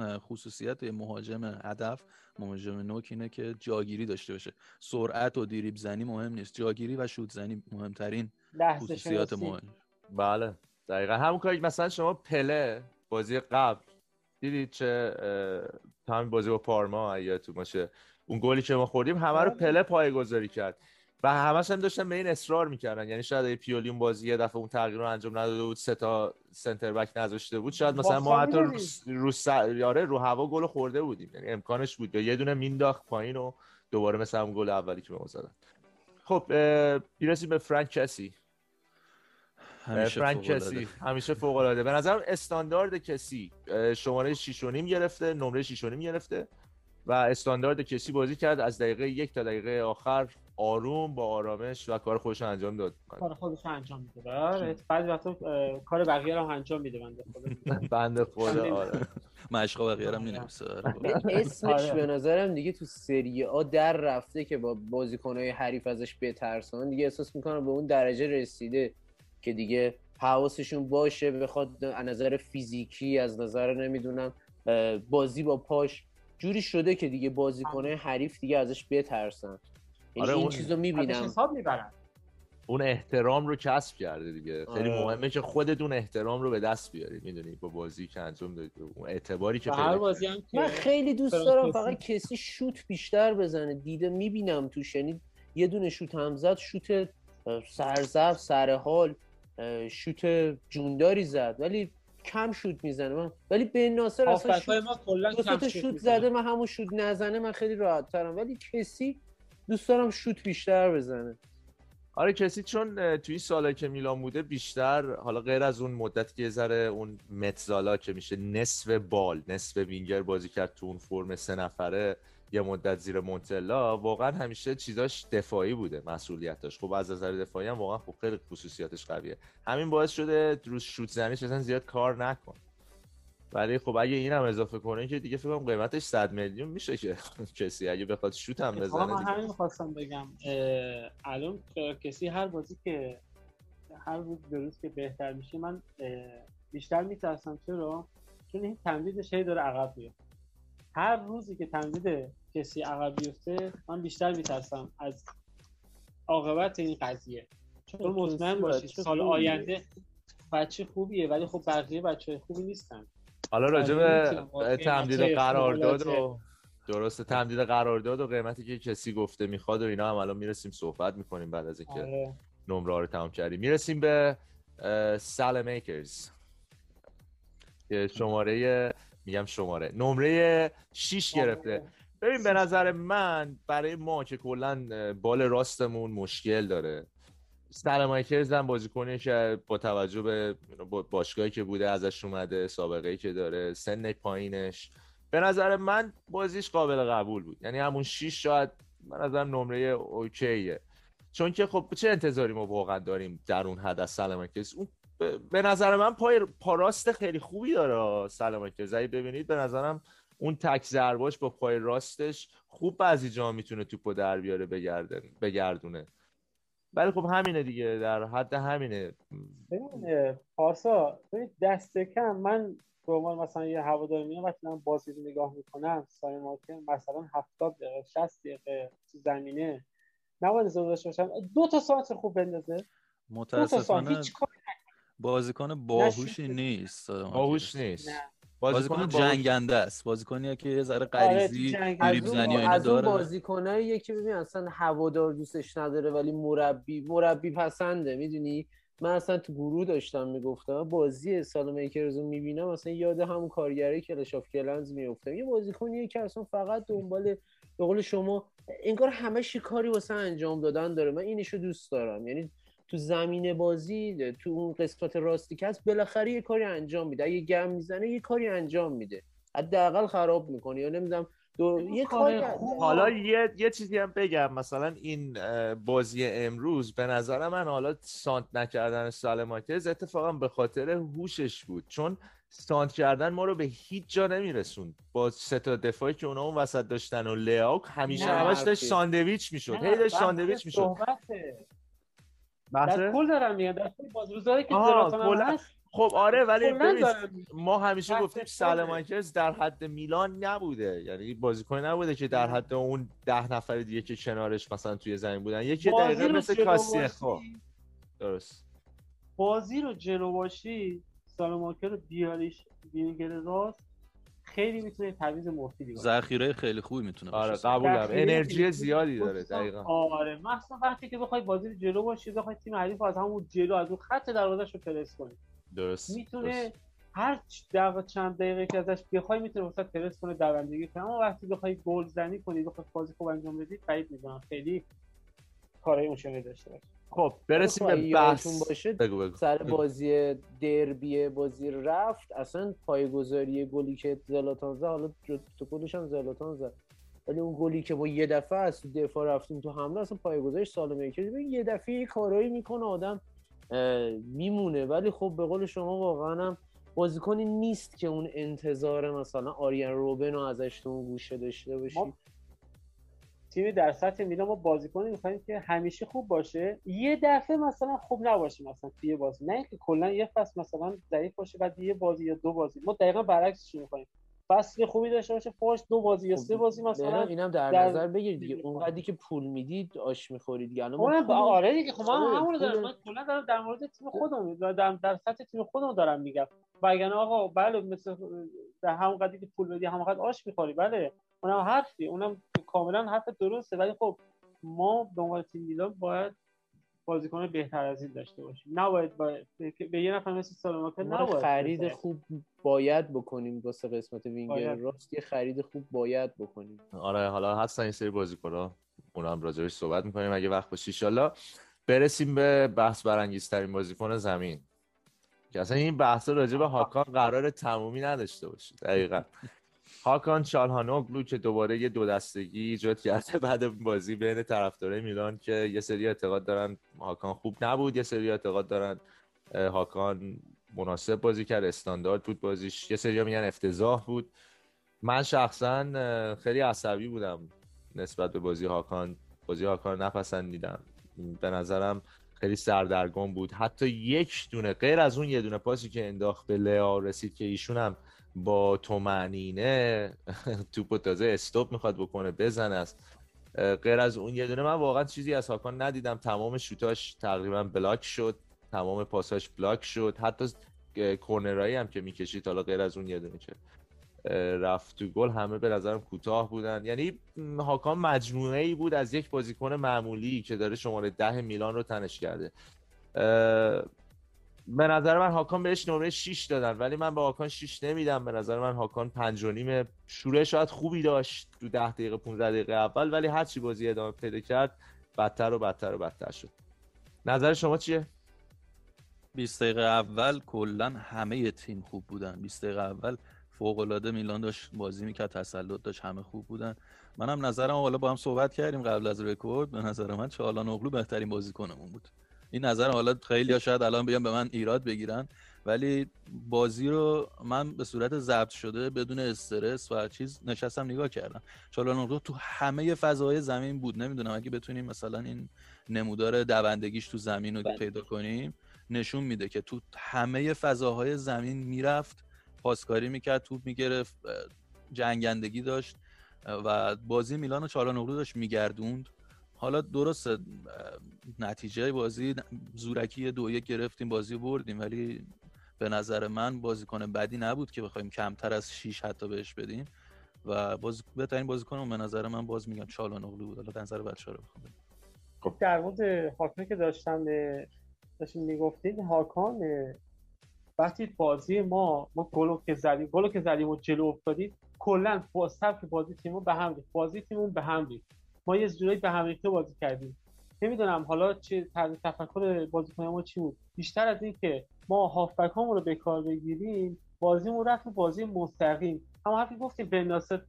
خصوصیت مهاجم هدف مهاجم نوک اینه که جاگیری داشته باشه. سرعت و دیریب زنی مهم نیست. جاگیری و شوت زنی مهمترین خصوصیات. مهم. بله. دقیقا همون کاری مثلا شما پله بازی قبل دیدید چه همین بازی با پارما اگه یادتون باشه. اون گلی که ما خوردیم همه رو بله. پله پایگذاری کرد. و همش هم داشتن به این اصرار می‌کردن. یعنی شاید اگه پیولی اون بازی یه دفعه اون تغییر رو انجام نداده بود سه تا سنتر بک نذاشته بود شاید مثلا ما حتی رو. رو, س- آره، رو هوا گل خورده بودیم. یعنی امکانش بود. یا یه دونه مینداخت پایین و دوباره مثل همون گل اولی که به ما زدن. خب می‌رسیم به فرانک کسی. همیشه فرانک. کسی. همیشه فوق العاده. به نظر استاندارد کسی. شماره 6 و نیم گرفته نمره 6 و نیم گرفته و استاندارد کسی بازی کرد. از دقیقه یک تا دقیقه آخر آروم با آرامش و کار خودش رو انجام داد. کار خودش رو انجام میده. بله. بعضی وقتا کار بقیه رو انجام میده بنده خدا. بنده خدا آره. مشقا بقیه هم می‌نویسه اسمش آره. به نظرم دیگه تو سری آ در رفته که با بازیکنهای حریف ازش بترسن. دیگه احساس می‌کنم به اون درجه رسیده که دیگه حواسشون باشه بخواد از نظر فیزیکی از نظر نمی‌دونم بازی با پاش. جوری شده که دیگه بازیکنهای حریف دیگه ازش بترسن. آره، این اون- چیزو می‌بینم. حساب می‌برن. اون احترام رو کسب کرده دیگه. خیلی آره. مهمه که خودت اون احترام رو به دست بیاری می‌دونی با بازی که انجام دادی اون اعتباری که هر. بازی هم من خیلی دوست دارم کسی- فقط کسی شوت بیشتر بزنه. دیده می‌بینم توش. یعنی یه دونه شوت هم زد شوت سرزب سر حال اه، شوت جونداری زد. ولی کم شوت می‌زنه. من ولی به ناصر اصلا شوت ما کلا شوت شوت. زده من همون شوت نزنه من خیلی راحت ترم ولی کسی دوست دارم شوت بیشتر بزنه. آره کسی چون توی این سالایی که میلان بوده بیشتر حالا غیر از اون مدت که ذره اون متزالا که میشه نصف بال نصف وینگر بازی کرد تو اون فرم سه نفره یه مدت زیر مونتلا واقعا همیشه چیزاش دفاعی بوده مسئولیت داشت خب از نظر دفاعی هم واقعا خب خیلی خصوصیاتش قویه. همین باعث شده روز شوت زنیش اصلا زیاد کار نکن ولی خب اگه این هم اضافه کنه که دیگه فکر کنم قیمتش 100 میلیون میشه که کسی اگه بخواد شوت هم بزنه من دیگه. همین می‌خواستم بگم الان کسی هر بازی که هر روز به روز که بهتر میشه من بیشتر میترسم. چرا؟ چون این تمدیدش هی داره عقب میاد هر روزی که تمدید کسی عقب بیفته من بیشتر میترسم از عاقبت این قضیه. چون مطمئن باشید بچه سال. آینده بچه خوبیه ولی خب بقیه بچه خوبی نیستن. حالا راجع آره، به تمدید قرارداد و. درسته تمدید قرارداد و قیمتی که کسی گفته می‌خواد و اینا هم الان می‌رسیم صحبت می‌کنیم بعد از اینکه آره. نمره رو تمام کردیم. می‌رسیم به سال میکرز. که شماره میگم شماره نمره 6 گرفته. ببین به نظر من برای ما که کلا بال راستمون مشکل داره. سل مایکرز هم بازیکنیه که با توجه به با- باشگاهی که بوده ازش اومده سابقه ای که داره سن پایینش. به نظر من بازیش قابل قبول بود. یعنی همون 6 شاید به نظر نمره اوکیه. چون که خب چه انتظاری ما واقعا داریم در اون حد از سلامکرز اون به- نظر من پای پاراست خیلی خوبی داره سلامکرز اگه ببینید به نظرم اون تک ضرباش با پای راستش خوب بعضی جا می‌تونه توپو در بیاره بگردن بگردونه. ولی خب همینه دیگه در حد همینه. ببین پارسا ببین دست کم. من به عنوان مثلا یه هوادار میام وقتی من بازی رو نگاه می‌کنم سای مارکن مثلا 70 دقیقه 60 دقیقه تو زمینه. نباید اجازه داشته باشم. دو تا سانتر خوب بندازه. دو تا سانتر متاسفانه بازیکن باهوشی. نیست باهوش نیست. نه. بازیکن جنگنده است. بازیکنیه که یه ذره آره، غریزی دریبل از زنی اینا از اون داره. بازیکناییه که ببین اصلا هوادار دوستش نداره ولی مربی مربی پسنده می‌دونی؟ من اصلا تو گروه داشتم می‌گفتم بازی سال میکرز رو می‌بینم اصلا یاد همون کارگری کلش آف کلنز میفتم یه بازیکنیه که اصلا فقط دنبال به قول شما انگار همه شی کاری واسه انجام دادن داره. من اینشو دوست دارم. یعنی تو زمین بازی تو اون قسمت راستی که هست بالاخره یه کاری انجام میده. اگه گم می‌زنه یه کاری انجام میده. حداقل خراب می‌کنه. یا نمی‌دونم دو... یه کاری حالا یه یه چیزی هم بگم. مثلا این بازی امروز به نظر من حالا سانت نکردن سالماکرز اتفاقا به خاطر هوشش بود. چون سانت کردن ما رو به هیچ جا نمیرسون با سه تا دفاعی که اونا اون وسط داشتن و لیاوک همیشه همش داشت ساندویچ می‌شد. هی داشت ساندویچ می‌شد. بحث کل دارم میگم در بازروزایی که زلاتان هست خب آره ولی ما همیشه گفتیم سالمانکرز در حد میلان نبوده. یعنی بازیکن نبوده که در حد اون ده نفر دیگه که کنارش مثلا توی زمین بودن. یکی دقیقه مثل کاسیه. خب درست. بازی رو جلو باشی رو بیاریش وینگر راست. خیلی می‌تونه تعویض مفیدی باشه. ذخیره خیلی خوبی می‌تونه آره قبولم انرژی زیادی داره دقیقاً. آره مثلا وقتی که بخوای بازی رو جلو باشی بخوای تیم حریف از همون جلو از اون خط دروازه‌شو پرس کنی. درست می‌تونه درست. هر دقیقه چند دقیقه که ازش بخوای می‌تونه وسط پرس کنه دوندگی کنه. اما وقتی بخوای گل زنی کنی بخوای بازی خوب انجام بدی بعید می‌دونم. خیلی کارهای اون داشته باشه. خب برسیم به بحث. باشه بگو بگو. سر بازی دربی بازی رفت اصلا پایگذاری گلی که زلاتان زد حالا تو گلش هم زلاتان زد. ولی اون گلی که با یه دفعه از دفاع رفتیم تو حمله اصلا پایگذاریش سالمه که یه دفعه یه کارایی می‌کنه آدم میمونه. ولی خب به قول شما واقعا هم بازیکنی نیست که اون انتظار مثلا آریان روبن رو ازش تو اون گوشه داشته باشی. تیم در سطح میلان ما بازیکنی می‌خوایم که همیشه خوب باشه. یه دفعه مثلا خوب نباشه مثلا توی بازی. نه اینکه کلا یه فصل مثلا ضعیف باشه بعد یه بازی یا دو بازی. ما دقیقا برعکسش می‌خوایم. فصل خوبی داشته باشه فوش دو بازی یا سه بازی مثلا اینم در, در نظر بگیرید دیگه. اونقدری که پول می‌دید آش می‌خورید دیگه. الان. آره دیگه. خب من همون دارم. من کلا دارم در مورد تیم خودم در, در سطح تیم خودم دارم میگم. وگرنه آقا بله مثل در همون قدری که پول بدی همون قدر آش می‌خوری. بله اونم حرفی. اونم کاملا حرف درسته ولی خب ما به عنوان تیم میلان باید بازیکن بهتر از این داشته باشیم. نباید باید به یه نفر مثل سالماکر نباید خرید خوب باید بکنیم واسه قسمت وینگر راست. یه خرید خوب باید بکنیم. آره حالا هستن این سری بازیکن‌ها. اونا هم راجعش صحبت می‌کنیم اگه وقت باشه ان برسیم به بحث برانگیزترین بازیکن زمین. که اصلا این بحث راجع به هاکان قرار تمومی نداشته باشه دقیقا. هاکان چالهانوگلو که دوباره یه دو دستگی ایجاد کرده بعد بازی بین طرفدارای میلان که یه سری اعتقاد دارن هاکان خوب نبود یه سری اعتقاد دارن هاکان مناسب بازی کرد استاندارد بود بازیش یه سری میگن افتضاح بود. من شخصا خیلی عصبی بودم نسبت به بازی هاکان. بازی هاکان نپسندیدم. به نظرم خیلی سردرگم بود. حتی یک دونه غیر از اون یه دونه پاسی که انداخت به لیا رسید که ایشون هم با تومنینه توپو تازه استوب می‌خواد بکنه بزن است. غیر از اون یه دونه من واقعا چیزی از هاکان ندیدم. تمام شوتاش تقریبا بلاک شد تمام پاساش بلاک شد. حتی کورنرایی هم که می‌کشید حالا غیر از اون یه دونه که رفت تو گل همه به نظرم کوتاه بودن. یعنی هاکان مجموعه ای بود از یک بازیکن معمولی که داره شماره ده میلان رو تنش کرده. به نظر من هاکان بهش نمره 6 دادن ولی من به هاکان 6 نمیدم. به نظر من هاکان 5 و نیم شوره شاید خوبی داشت تو 10 دقیقه 15 دقیقه اول ولی هر چی بازی ادامه پیدا کرد بدتر و بدتر و بدتر شد. نظر شما چیه؟ 20 دقیقه اول کلا همه تیم خوب بودن. 20 دقیقه اول فوق العاده میلان داشت بازی می‌کرد تسلط داشت همه خوب بودن. منم نظرم حالا با هم صحبت کردیم قبل از رکورد به نظر من چالان اغلو بهترین بازیکنمون بود. این نظر حالا خیلی شاید الان بیان به من ایراد بگیرن ولی بازی رو من به صورت ضبط شده بدون استرس و چیز نشستم نگاه کردم. چالانوغلو تو همه فضای زمین بود. نمی‌دونم اگه بتونیم مثلا این نمودار دوندگیش تو زمین رو پیدا کنیم نشون میده که تو همه فضاهای زمین می‌رفت پاسکاری می‌کرد توپ می‌گرفت جنگندگی داشت و بازی میلان و چالانوغلو داشت میگردوند. حالا درست نتیجه بازی زورکی دو یک گرفتیم بازی بردیم ولی به نظر من بازیکن بدی نبود که بخوایم کمتر از 6 حتی بهش بدیم. و باز بهترین بازیکن به نظر من باز میگم چالان اغلو بود. حالا نظر بچه‌ها رو بخوام خب در مورد هاکان که داشتم داشتیم می‌گفتید هاکان وقتی بازی ما ما گلو که زدیم گلو که زدیم و جلو افتادیم کلا با سبک بازی تیمو به هم ریخت. بازی تیمون به هم ریخت. ما یه جورایی به هم بازی کردیم. نمی‌دونم حالا چه طرز تفکر بازیکن ما چی بود. بیشتر از این که ما هافبک رو به کار بگیریم بازیمون رفت بازی مستقیم. اما حرفی گفتیم بندازه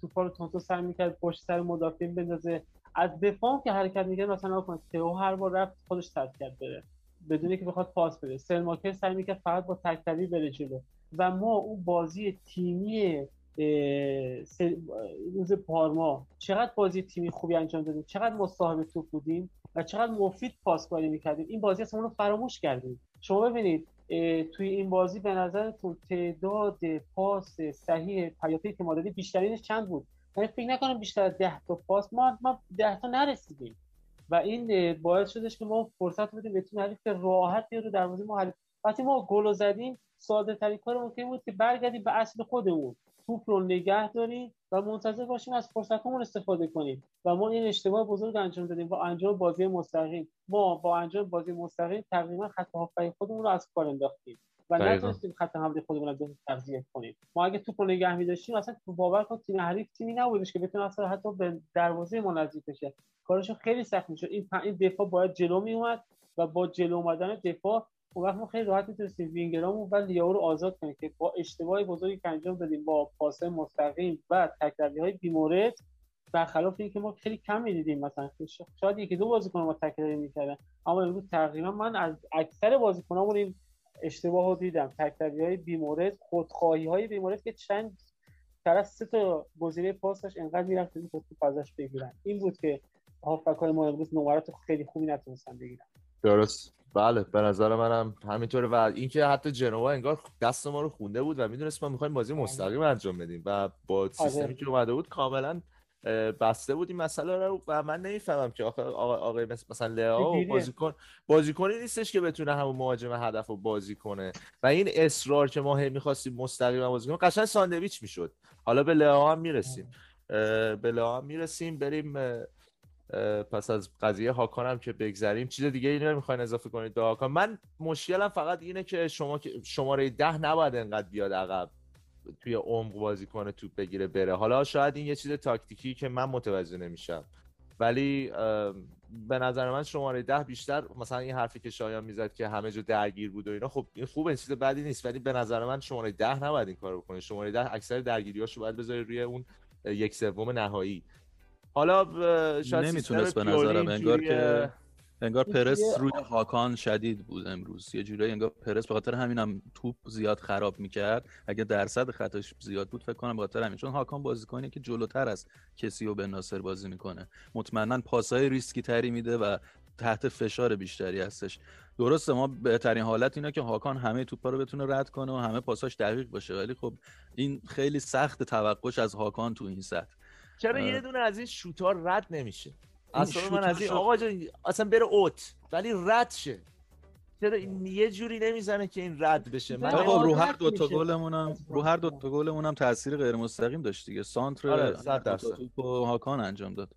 توپا رو تونتو سر می‌کرد پشت سر مدافعین بندازه. از دفاع که حرکت می‌کرد مثلا کنید تئو هر بار رفت خودش ترک کرد بره. بدون که بخواد پاس بده. سلماکر سعی می‌کرد فقط با تکتبی بره جلو. و ما اون بازی تیمی روز پارما. چقدر بازی تیمی خوبی انجام دادیم؟ چقدر مصاحب توپ بودیم و چقدر مفید پاسکاری می‌کردیم؟ این بازی اصلا رو فراموش کردیم. شما ببینید توی این بازی به نظرتون تعداد پاس صحیح پیاپی که ما دادیم بیشترینش چند بود؟ من فکر نکنم بیشتر از 10 تا پاس. ما ما 10 تا نرسیدیم. و این باعث شدش که ما فرصت بدیم بتونیم حریف راحت رو دروازه ما حریف وقتی ما گل زدیم ساده ترین کار ممکن بود که برگردیم به اصل خودمون. توپ رو نگه داریم و منتظر باشیم از فرصتمون استفاده کنیم و ما این اشتباه بزرگ انجام دادیم با انجام بازی مستقیم. ما با انجام بازی مستقیم تقریبا خط هافبک خودمون رو از کار انداختیم و نتونستیم خط حمله خودمون رو تغذیه کنیم. ما اگه توپ رو نگه می‌داشتیم اصلا باور کن تیم حریف تیمی نبودش که بتونه اصلا حتی به دروازه ما نزدیک بشه. کارشون خیلی سخت می‌شد. این این دفاع باید جلو میومد و با جلو اومدن دفاع اون وقت ما خیلی راحت می‌تونستیم وینگرامون و لیاو رو آزاد کنیم که با اشتباه بزرگی که انجام دادیم با پاس مستقیم و تکراری های بیمورد برخلاف اینکه ما خیلی کم می‌دیدیم مثلا. شاید یکی دو بازیکن ما تکراری می‌کردن. اما امروز تقریبا من از اکثر بازیکنامون این اشتباه رو دیدم. تکراری های بیمورد خودخواهی های بیمورد که چند طرف سه تا گزینه پاس داشت انقدر می‌رفتن که توپ ازش بگیرن. این بود که هافبک های ما امروز نمرات خیلی خوبی نتونستن بگیرن. درست. بله به نظر منم همینطوره. و اینکه حتی جنوا انگار دست ما رو خونده بود و می‌دونست ما می‌خوایم بازی مستقیم انجام بدیم و با سیستمی آره. که اومده بود کاملا بسته بود این مسئله رو و من نمی‌فهمم که آخه آقای مثلا لئو بازیکن بازیکنی نیستش که بتونه همون مهاجم هدف رو بازی کنه. و این اصرار که ما هی می‌خواستیم مستقیم بازی کنیم قشنگ ساندویچ می‌شد. حالا به لئو هم می‌رسیم. به لئو هم می‌رسیم بریم پس از قضیه هاکان هم که بگذریم. چیز دیگه ای نمی‌خواین اضافه کنید به هاکان؟ من مشکلم فقط اینه که شما شماره ده نباید انقدر بیاد عقب توی عمق بازی کنه توپ بگیره بره. حالا شاید این یه چیز تاکتیکی که من متوجه نمیشم. ولی به نظر من شماره ده بیشتر مثلا این حرفی که شایان می‌زد که همه جا درگیر بود و اینا خب این خوب این چیز بدی نیست. ولی به نظر من شماره ده نباید این کارو بکنه. شماره ده اکثر درگیریاشو باید بذاره روی اون یک سوم نهایی. حالا شاید نمی‌تونست به نظرم انگار که انگار پرس روی هاکان شدید بود امروز. یه جورایی انگار پرس به خاطر همینم هم توپ زیاد خراب می‌کرد. اگه درصد خطاش زیاد بود فکر کنم به خاطر همین. چون هاکان بازیکنی که جلوتر از کسی و به ناصر بازی می‌کنه. مطمئنا پاسای ریسکی تری میده و تحت فشار بیشتری هستش. درسته ما بهترین حالت اینه که هاکان همه توپا رو بتونه رد کنه و همه پاساش دقیق باشه. ولی خب این خیلی سخت توقعش از هاکان تو این سطح. چرا یه دونه از این شوتار رد نمیشه؟ اصلا من از این آقا جان اصلا بره اوت. ولی رد شه. چرا این یه جوری نمی‌زنه که این رد بشه؟ من آقا رو هر دو تا گلمون رو هر دو تا گلمون هم تاثیر غیر مستقیم داشت دیگه. سانتر آره 100 درصد. هاکان انجام داد.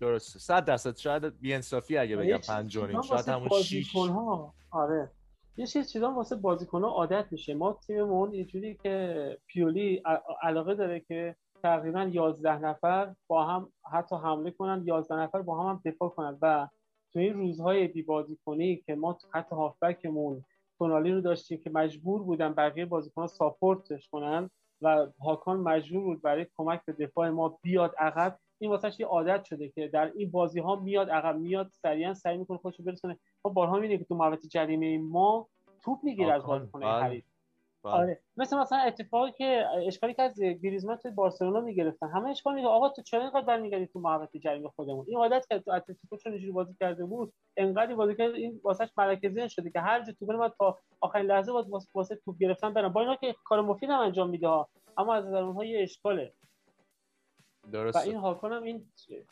درسته. 100 درصد. شاید بی انصافی اگه بگم 5 شاید همون 6 آره. یه چیز چیزا واسه بازیکن عادت میشه. ما تیممون یه جوری که پیولی علاقه داره که تقریبا 11 نفر با هم حتی حمله کنن 11 نفر با هم, هم دفاع کنن و تو این روزهای بی بازی کنی که ما حتی هافبکمون تونالی رو داشتیم که مجبور بودن بقیه بازیکنان ساپورتش کنن و هاکان مجبور بود برای کمک به دفاع ما بیاد عقب این واسه یه عادت شده که در این بازی ها میاد عقب میاد سریعا سعی می‌کنه خودش برسونه ما بارها می‌بینیم که تو محوطه جریمه ما توپ می‌گیره از بازیکن بله. حریف. آره. مثل مثلا اتفاقی که اشکالی که از گریزمان توی بارسلونا می‌گرفتن. همه اشکال میگه آقا تو چرا اینقدر برمیگردی تو محوطه جریمه خودمون؟ این عادت که تو اتلتیکو چون اینجوری بازی کرده بود انقدر بازی کرد این واسش ملکه شده که هر جا توپ من تا آخرین لحظه باید واسه توپ گرفتن برن با اینا که کار مفید هم انجام میده اما از نظر اونها یه اشکاله. درست. و این هاکان هم این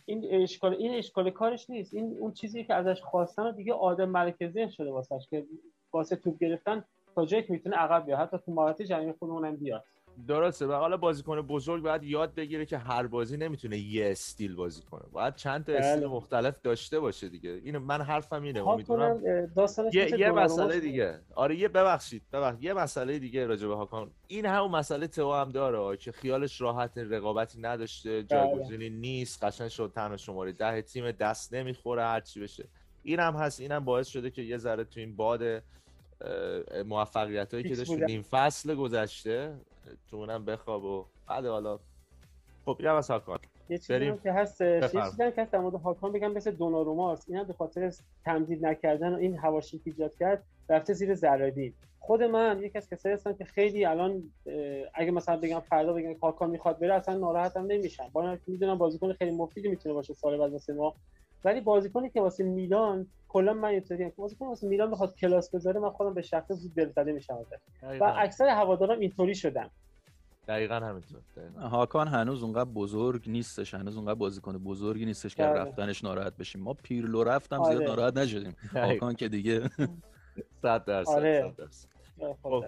این اشکال این اشکال کارش نیست. این اون چیزی که ازش خواستن دیگه آدم مرکزی شده واسش که واسه توپ گرفتن تا جایی که می‌تونه عقب بیاد. حتی تو مهارت جریمه خودمون هم بیاد. درسته. و حالا بازیکن بزرگ باید یاد بگیره که هر بازی نمی‌تونه یه استیل بازی کنه. باید چند تا استیل بله. مختلف داشته باشه دیگه. اینو من حرفم اینه امیدوارم یه, یه مسئله دیگه. آره یه ببخشید ببخشید. یه مسئله دیگه راجع به هاکان. این همون مسئله تو هم داره که خیالش راحت رقابتی نداشته بله. جایگزینی نیست قشنگ شد تنها شماره ده تیم دست نمی‌خوره هر چی بشه. این هم هست اینم باعث شده که یه ذره تو این باد موفقیت هایی که داشت نیم فصل گذشته تو اونم بخواب و بعد حالا. خب اینم از هاکان. یه چیزی که هستش یه. چیزی که هست در مورد هاکان بگم مثل دوناروماست. این هم به خاطر تمدید نکردن و این هواشی که ایجاد کرد رفته زیر ذره‌بین خود من یکی از کسایی هستم که خیلی الان اگه مثلا بگم فردا بگم هاکان می‌خواد بره اصلا ناراحتم نمیشم. با اینکه می‌دونم بازیکن خیلی مفیدی می‌تونه باشه سال بعد واسه ما. ولی بازیکنی که واسه میلان کلا من اینطوریم که بازیکن واسه میلان بخواد کلاس بذاره من خودم به شخصه زود دلزده میشم ازش. و اکثر هواداران اینطوری شدن دقیقا همینطور. هاکان هنوز اونقدر بزرگ نیستش هنوز اونقدر بازیکن بزرگی نیستش که بله. رفتنش ناراحت بشیم ما پیرلو رفتم آره. زیاد ناراحت نشدیم هاکان که دیگه صد درصد آره. صد درصد. خب خب.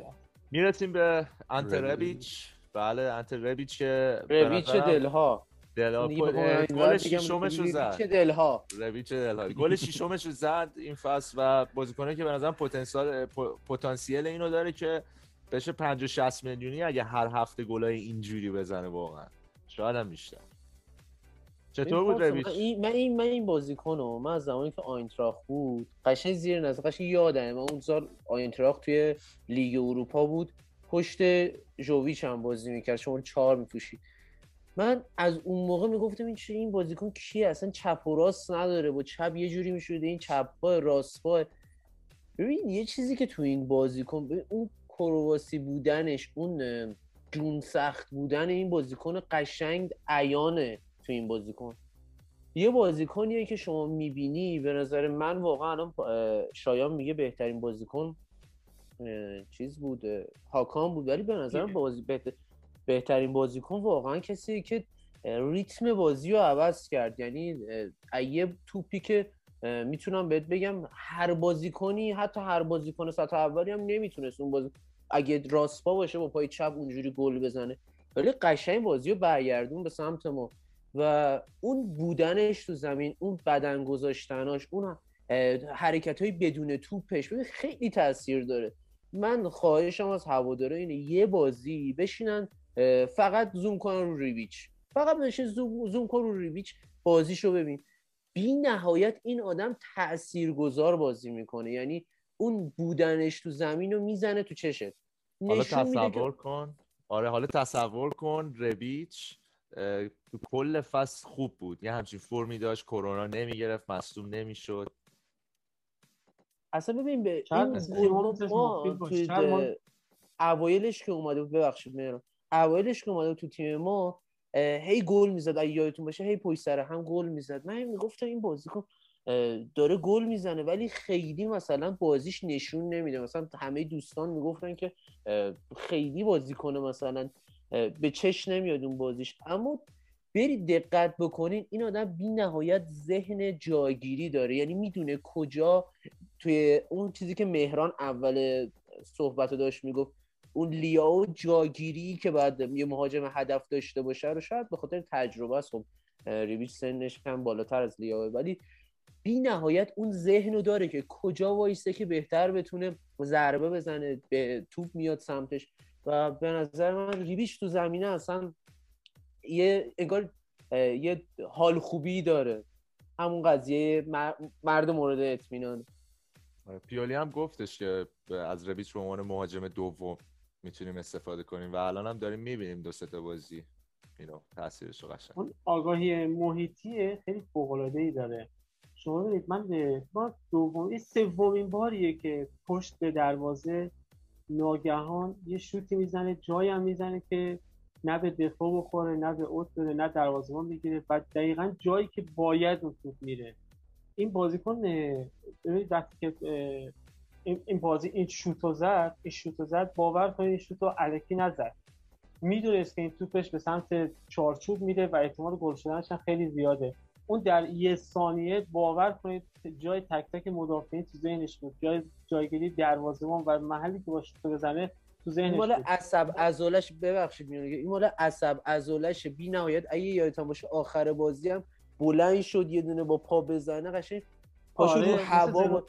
می‌رسیم به انت ربیچ. ربیچ بله انت ربیچ که رویچ نظرم دلها گل ششمش رو زد. رویچ دلها رویچ دلها گل ششمش رو زد این فصل و بازیکنه که به نظرم پتانسیل پتانسیل اینو داره که بشه 50 60 میلیونی اگه هر هفته گلای اینجوری بزنه واقعا. شاید هم بیشتر. چطور بود من رویچ این من این من این بازیکنو من از زمانی که آینتراخت بود قشنگ زیر نظر قشنگ یادمه. من اون سال آینتراخت توی لیگ اروپا بود پشت جوویچ هم بازی می‌کرد شما چهار میپوشید من از اون موقع می‌گفتم این چه این بازیکن کیه؟ اصلا چپ و راست نداره. با چپ یه جوری می‌شده این چپ پا راست پا. ببین یه چیزی که تو این بازیکن اون کرواسی بودنش اون جون سخت بودن این بازیکن قشنگ عیانه تو این بازیکن. یه بازیکنیه که شما می‌بینی به نظر من واقعا الان شایان میگه بهترین بازیکن چیز بود اه، هاکان بود. ولی به نظر بازی بهتر- بهترین بازیکن واقعا کسی که ریتم بازی رو عوض کرد. یعنی یه توپی که می‌تونم بهت بگم هر بازیکنی حتی هر بازیکن سطح اولی هم نمی‌تونست اون بازی اگه راست پا باشه با پای چپ اونجوری گل بزنه. ولی قشنگ بازی رو برگردون به سمت ما. و اون بودنش تو زمین اون بدن گذاشتناش اون حرکت های بدون توپش خیلی تاثیر داره. من خواهشم از هواداره اینه یه بازی بشینن فقط زوم کنن رو ریویچ فقط بشه زوم, زوم کن رو ریویچ بازیشو ببین. بی نهایت این آدم تاثیرگذار بازی می‌کنه. یعنی اون بودنش تو زمین رو می‌زنه تو چشت. حالا تصور کن. آره حالا تصور کن ربیچ تو کل فصل خوب بود. یه همچین فرمی داشت کرونا نمی‌گرفت مصدوم نمی‌شد. اصلا ببین به این اوایلش که اومده بود. ببخشید مهران. اوایلش که اومده تو تیم ما هی گل می‌زد اگه یادتون باشه هی پشت سر هم گل می‌زد. من می‌گفتم این بازیکن داره گل می‌زنه ولی خیلی مثلا بازیش نشون نمیده. مثلا همه دوستان می‌گفتن که خیلی بازی کنه مثلا به چش نمیاد اون بازیش. اما برید دقت بکنین این آدم بی نهایت ذهن جاگیری داره. یعنی می‌دونه کجا توی اون چیزی که مهران اول صحبت داشت می‌گفت اون لیاو جاگیری که باید یه مهاجم هدف داشته باشه رو شاید به خاطر تجربه است. خب اه، ریبیچ سنش هم بالاتر از لیاوه ولی بی نهایت اون ذهن رو داره که کجا وایسته که بهتر بتونه ضربه بزنه به توپ میاد سمتش. و به نظر من ریبیچ تو زمینه اصلا یه انگار یه حال خوبی داره. همون قضیه مر- مرد مورد اطمینان. آره، پیولی هم گفتش که از ربیچ به عنوان مهاجم دوم می‌تونیم استفاده کنیم و الان هم داریم می‌بینیم دو تا بازی اینو تاثیرش قشنگ. اون آگاهی محیطی خیلی فوق ای داره. شما ببینید من ما دوم این سومین باریه که پشت به دروازه ناگهان یه شوتی می‌زنه جایی هم می‌زنه که نه به دفاع بخوره نه به اوت بره نه دروازه‌بان بگیره بعد دقیقا جایی که باید اون توپ میره. این بازیکن ببینید وقتی که این این بازی این شوتو زد این شوتو زد باور کنید این شوتو الکی نزد. می‌دونست که این توپش به سمت چارچوب میره و احتمال گل شدنش خیلی زیاده. اون در یه ثانیه باور کنید جای تک تک مدافعین تو ذهنش بود. جای جایگیری دروازه‌بان و محلی که با شوت بزنه تو این ذهنش مال عصب عضلش ببخشید میونه این مال عصب عضلش بی نهایت اگه یادتون باشه آخر بازی هم بلند شد یه دونه با پا بزنه قشنگ پاشو آره، رو هوا با-.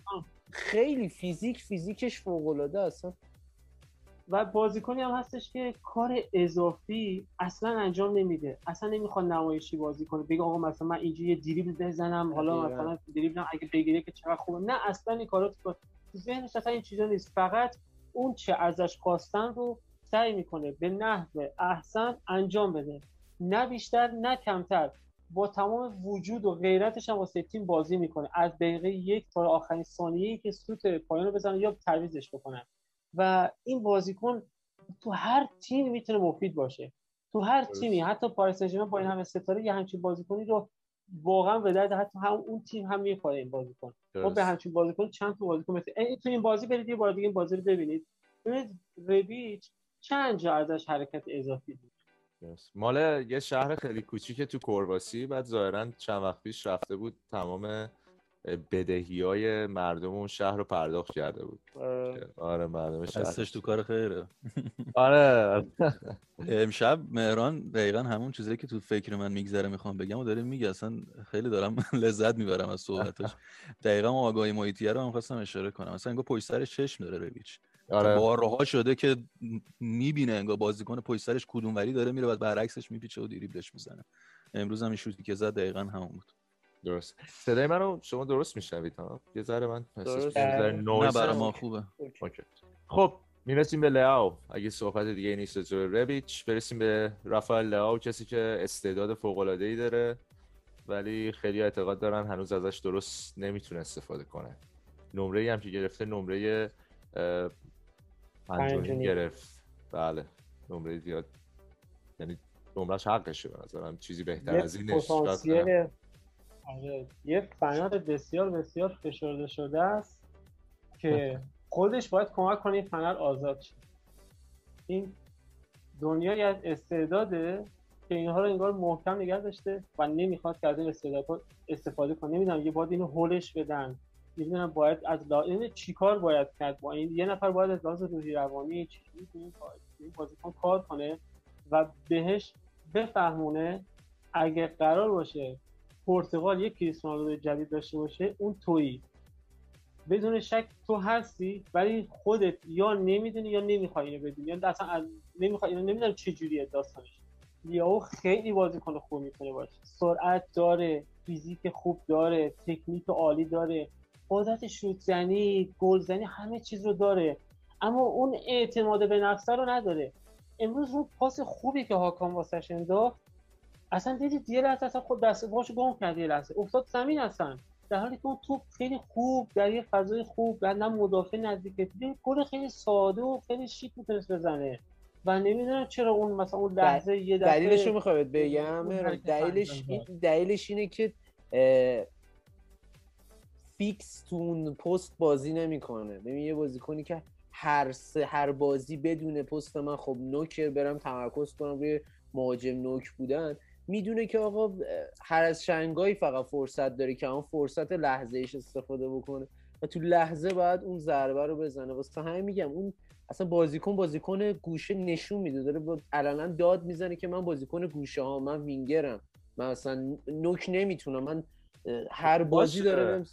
خیلی فیزیک فیزیکش فوق العاده اصلا و بازیکنی هم هستش که کار اضافی اصلا انجام نمیده. اصلا نمی‌خواد نمایشی بازی کنه. بگه آقا مثلا من اینجا یه دریبل بزنم حالا. مثلا دریبلم اگه بگیره که چقدر خوبه. نه اصلا این کارا تو ذهنش اصلا این چیزا نیست. فقط اون چه ازش خواستن رو سعی می‌کنه به نحو احسن انجام بده. نه بیشتر نه کمتر. با تمام وجود و غیرتش هم واسه تیم بازی می‌کنه. از دقیقه یک تا آخرین ثانیه‌ای که سوت پایان رو بزنه یا تعویضش بکنن و این بازیکن تو هر تیم می‌تونه مفید باشه. تو هر تیمی حتی پاریس سن با این همه ستاره یه همچین بازیکنی رو واقعا به درد حتی هم اون تیم هم می‌خوره این بازیکن. ما به همچین بازیکن چند تا بازیکن مثل تو این بازی برید یه بار دیگه این بازی رو ببینید. ببینید ربیچ چند جا ازش حرکت اضافی بود. مال یه شهر خیلی کوچیک تو کرواسی بعد ظاهرا چند وقت پیش رفته بود تمام بدهی های مردم اون شهر رو پرداخت کرده بود. آره مردم شهر. دستش تو کار خیره. آره. امشب مهران دقیقا همون چیزی که تو فکر من میگذره می‌خوام بگم و داره میگه اصلا خیلی دارم لذت می‌برم از صحبتش دقیقا آگاهی محیطیه رو هم خواستم اشاره کنم. اصلا انگار پشت سرش چشم داره رویچ آره. بارها شده که می‌بینه انگار بازیکن پشت سرش کدوم وری داره میره بعد برعکسش میپیچه و دریبلش می‌زنه. امروز هم این شوتی که زد دقیقا همون بود. درست. صدای منو شما درست میشنوید ها؟ یه ذره من. نه برای ما خوبه. اوکی. خب می‌رسیم به لئو اگه صحبت دیگه نیست راجع به ربیچ برسیم به رافائل لئو کسی که استعداد فوق العاده ای داره ولی خیلی اعتقاد دارن هنوز ازش درست نمی‌تونه استفاده کنه. نمره ای هم که گرفته نمره پنجمی. گرفت. بله نمره زیاد. یعنی نمرش حقشه به نظرم. چیزی بهتر از این پتانسیل آره یه فنار بسیار بسیار فشرده شده است که خودش باید کمک کنه این فنر آزاد شه. این دنیایی از استعداده که اینها رو انگار محکم نگه داشته و نمی‌خواد که از این استعداد استفاده کنه. نمی‌دونم یه باید اینو هولش بدن. نمی‌دونم باید از لا... اینو چیکار باید کرد با این؟ یه نفر باید از لحاظ روحی روانی تو این بازیکن کار کنه و بهش بفهمونه اگه قرار باشه پرتغال یک کریستیانو جدید داشته باشه اون تویی. بدون شک تو هستی ولی خودت یا نمی‌دونی یا نمی‌خوای اینو بدونی. یا اصلا از نمی‌خوای اینو نمی‌دونم چه جوریه داستانش. لیاو خیلی بازیکن خوب می‌تونه باشه. سرعت داره فیزیک خوب داره تکنیک عالی داره. قدرت شوت زنی گل زنی همه چیز رو داره. اما اون اعتماد به نفسه رو نداره. امروز اون پاس خوبی که هاکان واسش انداخت اصلا دیدید یه لحظه اصلا خود دست باشو گم کرد یه لحظه. افتاد زمین اصلا. در حالی که اون توپ خیلی خوب در یه فضای خوب و نه مدافع نزدیک. گل خیلی ساده و خیلی شیک می‌تونست بزنه. و نمی‌دونم چرا اون مثلا اون لحظه یه دلیلش رو می‌خوای بگم؟ دلیلش. دلیلش اینه که فیکس تو اون پست بازی نمی‌کنه. ببین یه بازیکنی که هر سه هر بازی بدون پست من خب نوکر برم تمرکز کنم روی مهاجم نوک بودن. می‌دونه که آقا هر از شنگایی فقط فرصت داره که اون فرصت لحظه ایش استفاده بکنه و تو لحظه باید اون ضربه رو بزنه. واسه همین میگم اون اصلا بازیکن بازیکن گوشه نشون میده. داره علنا داد می‌زنه که من بازیکن گوشه ها من وینگرم. من اصلا نوک نمی‌تونم. من هر بازی باشه. داره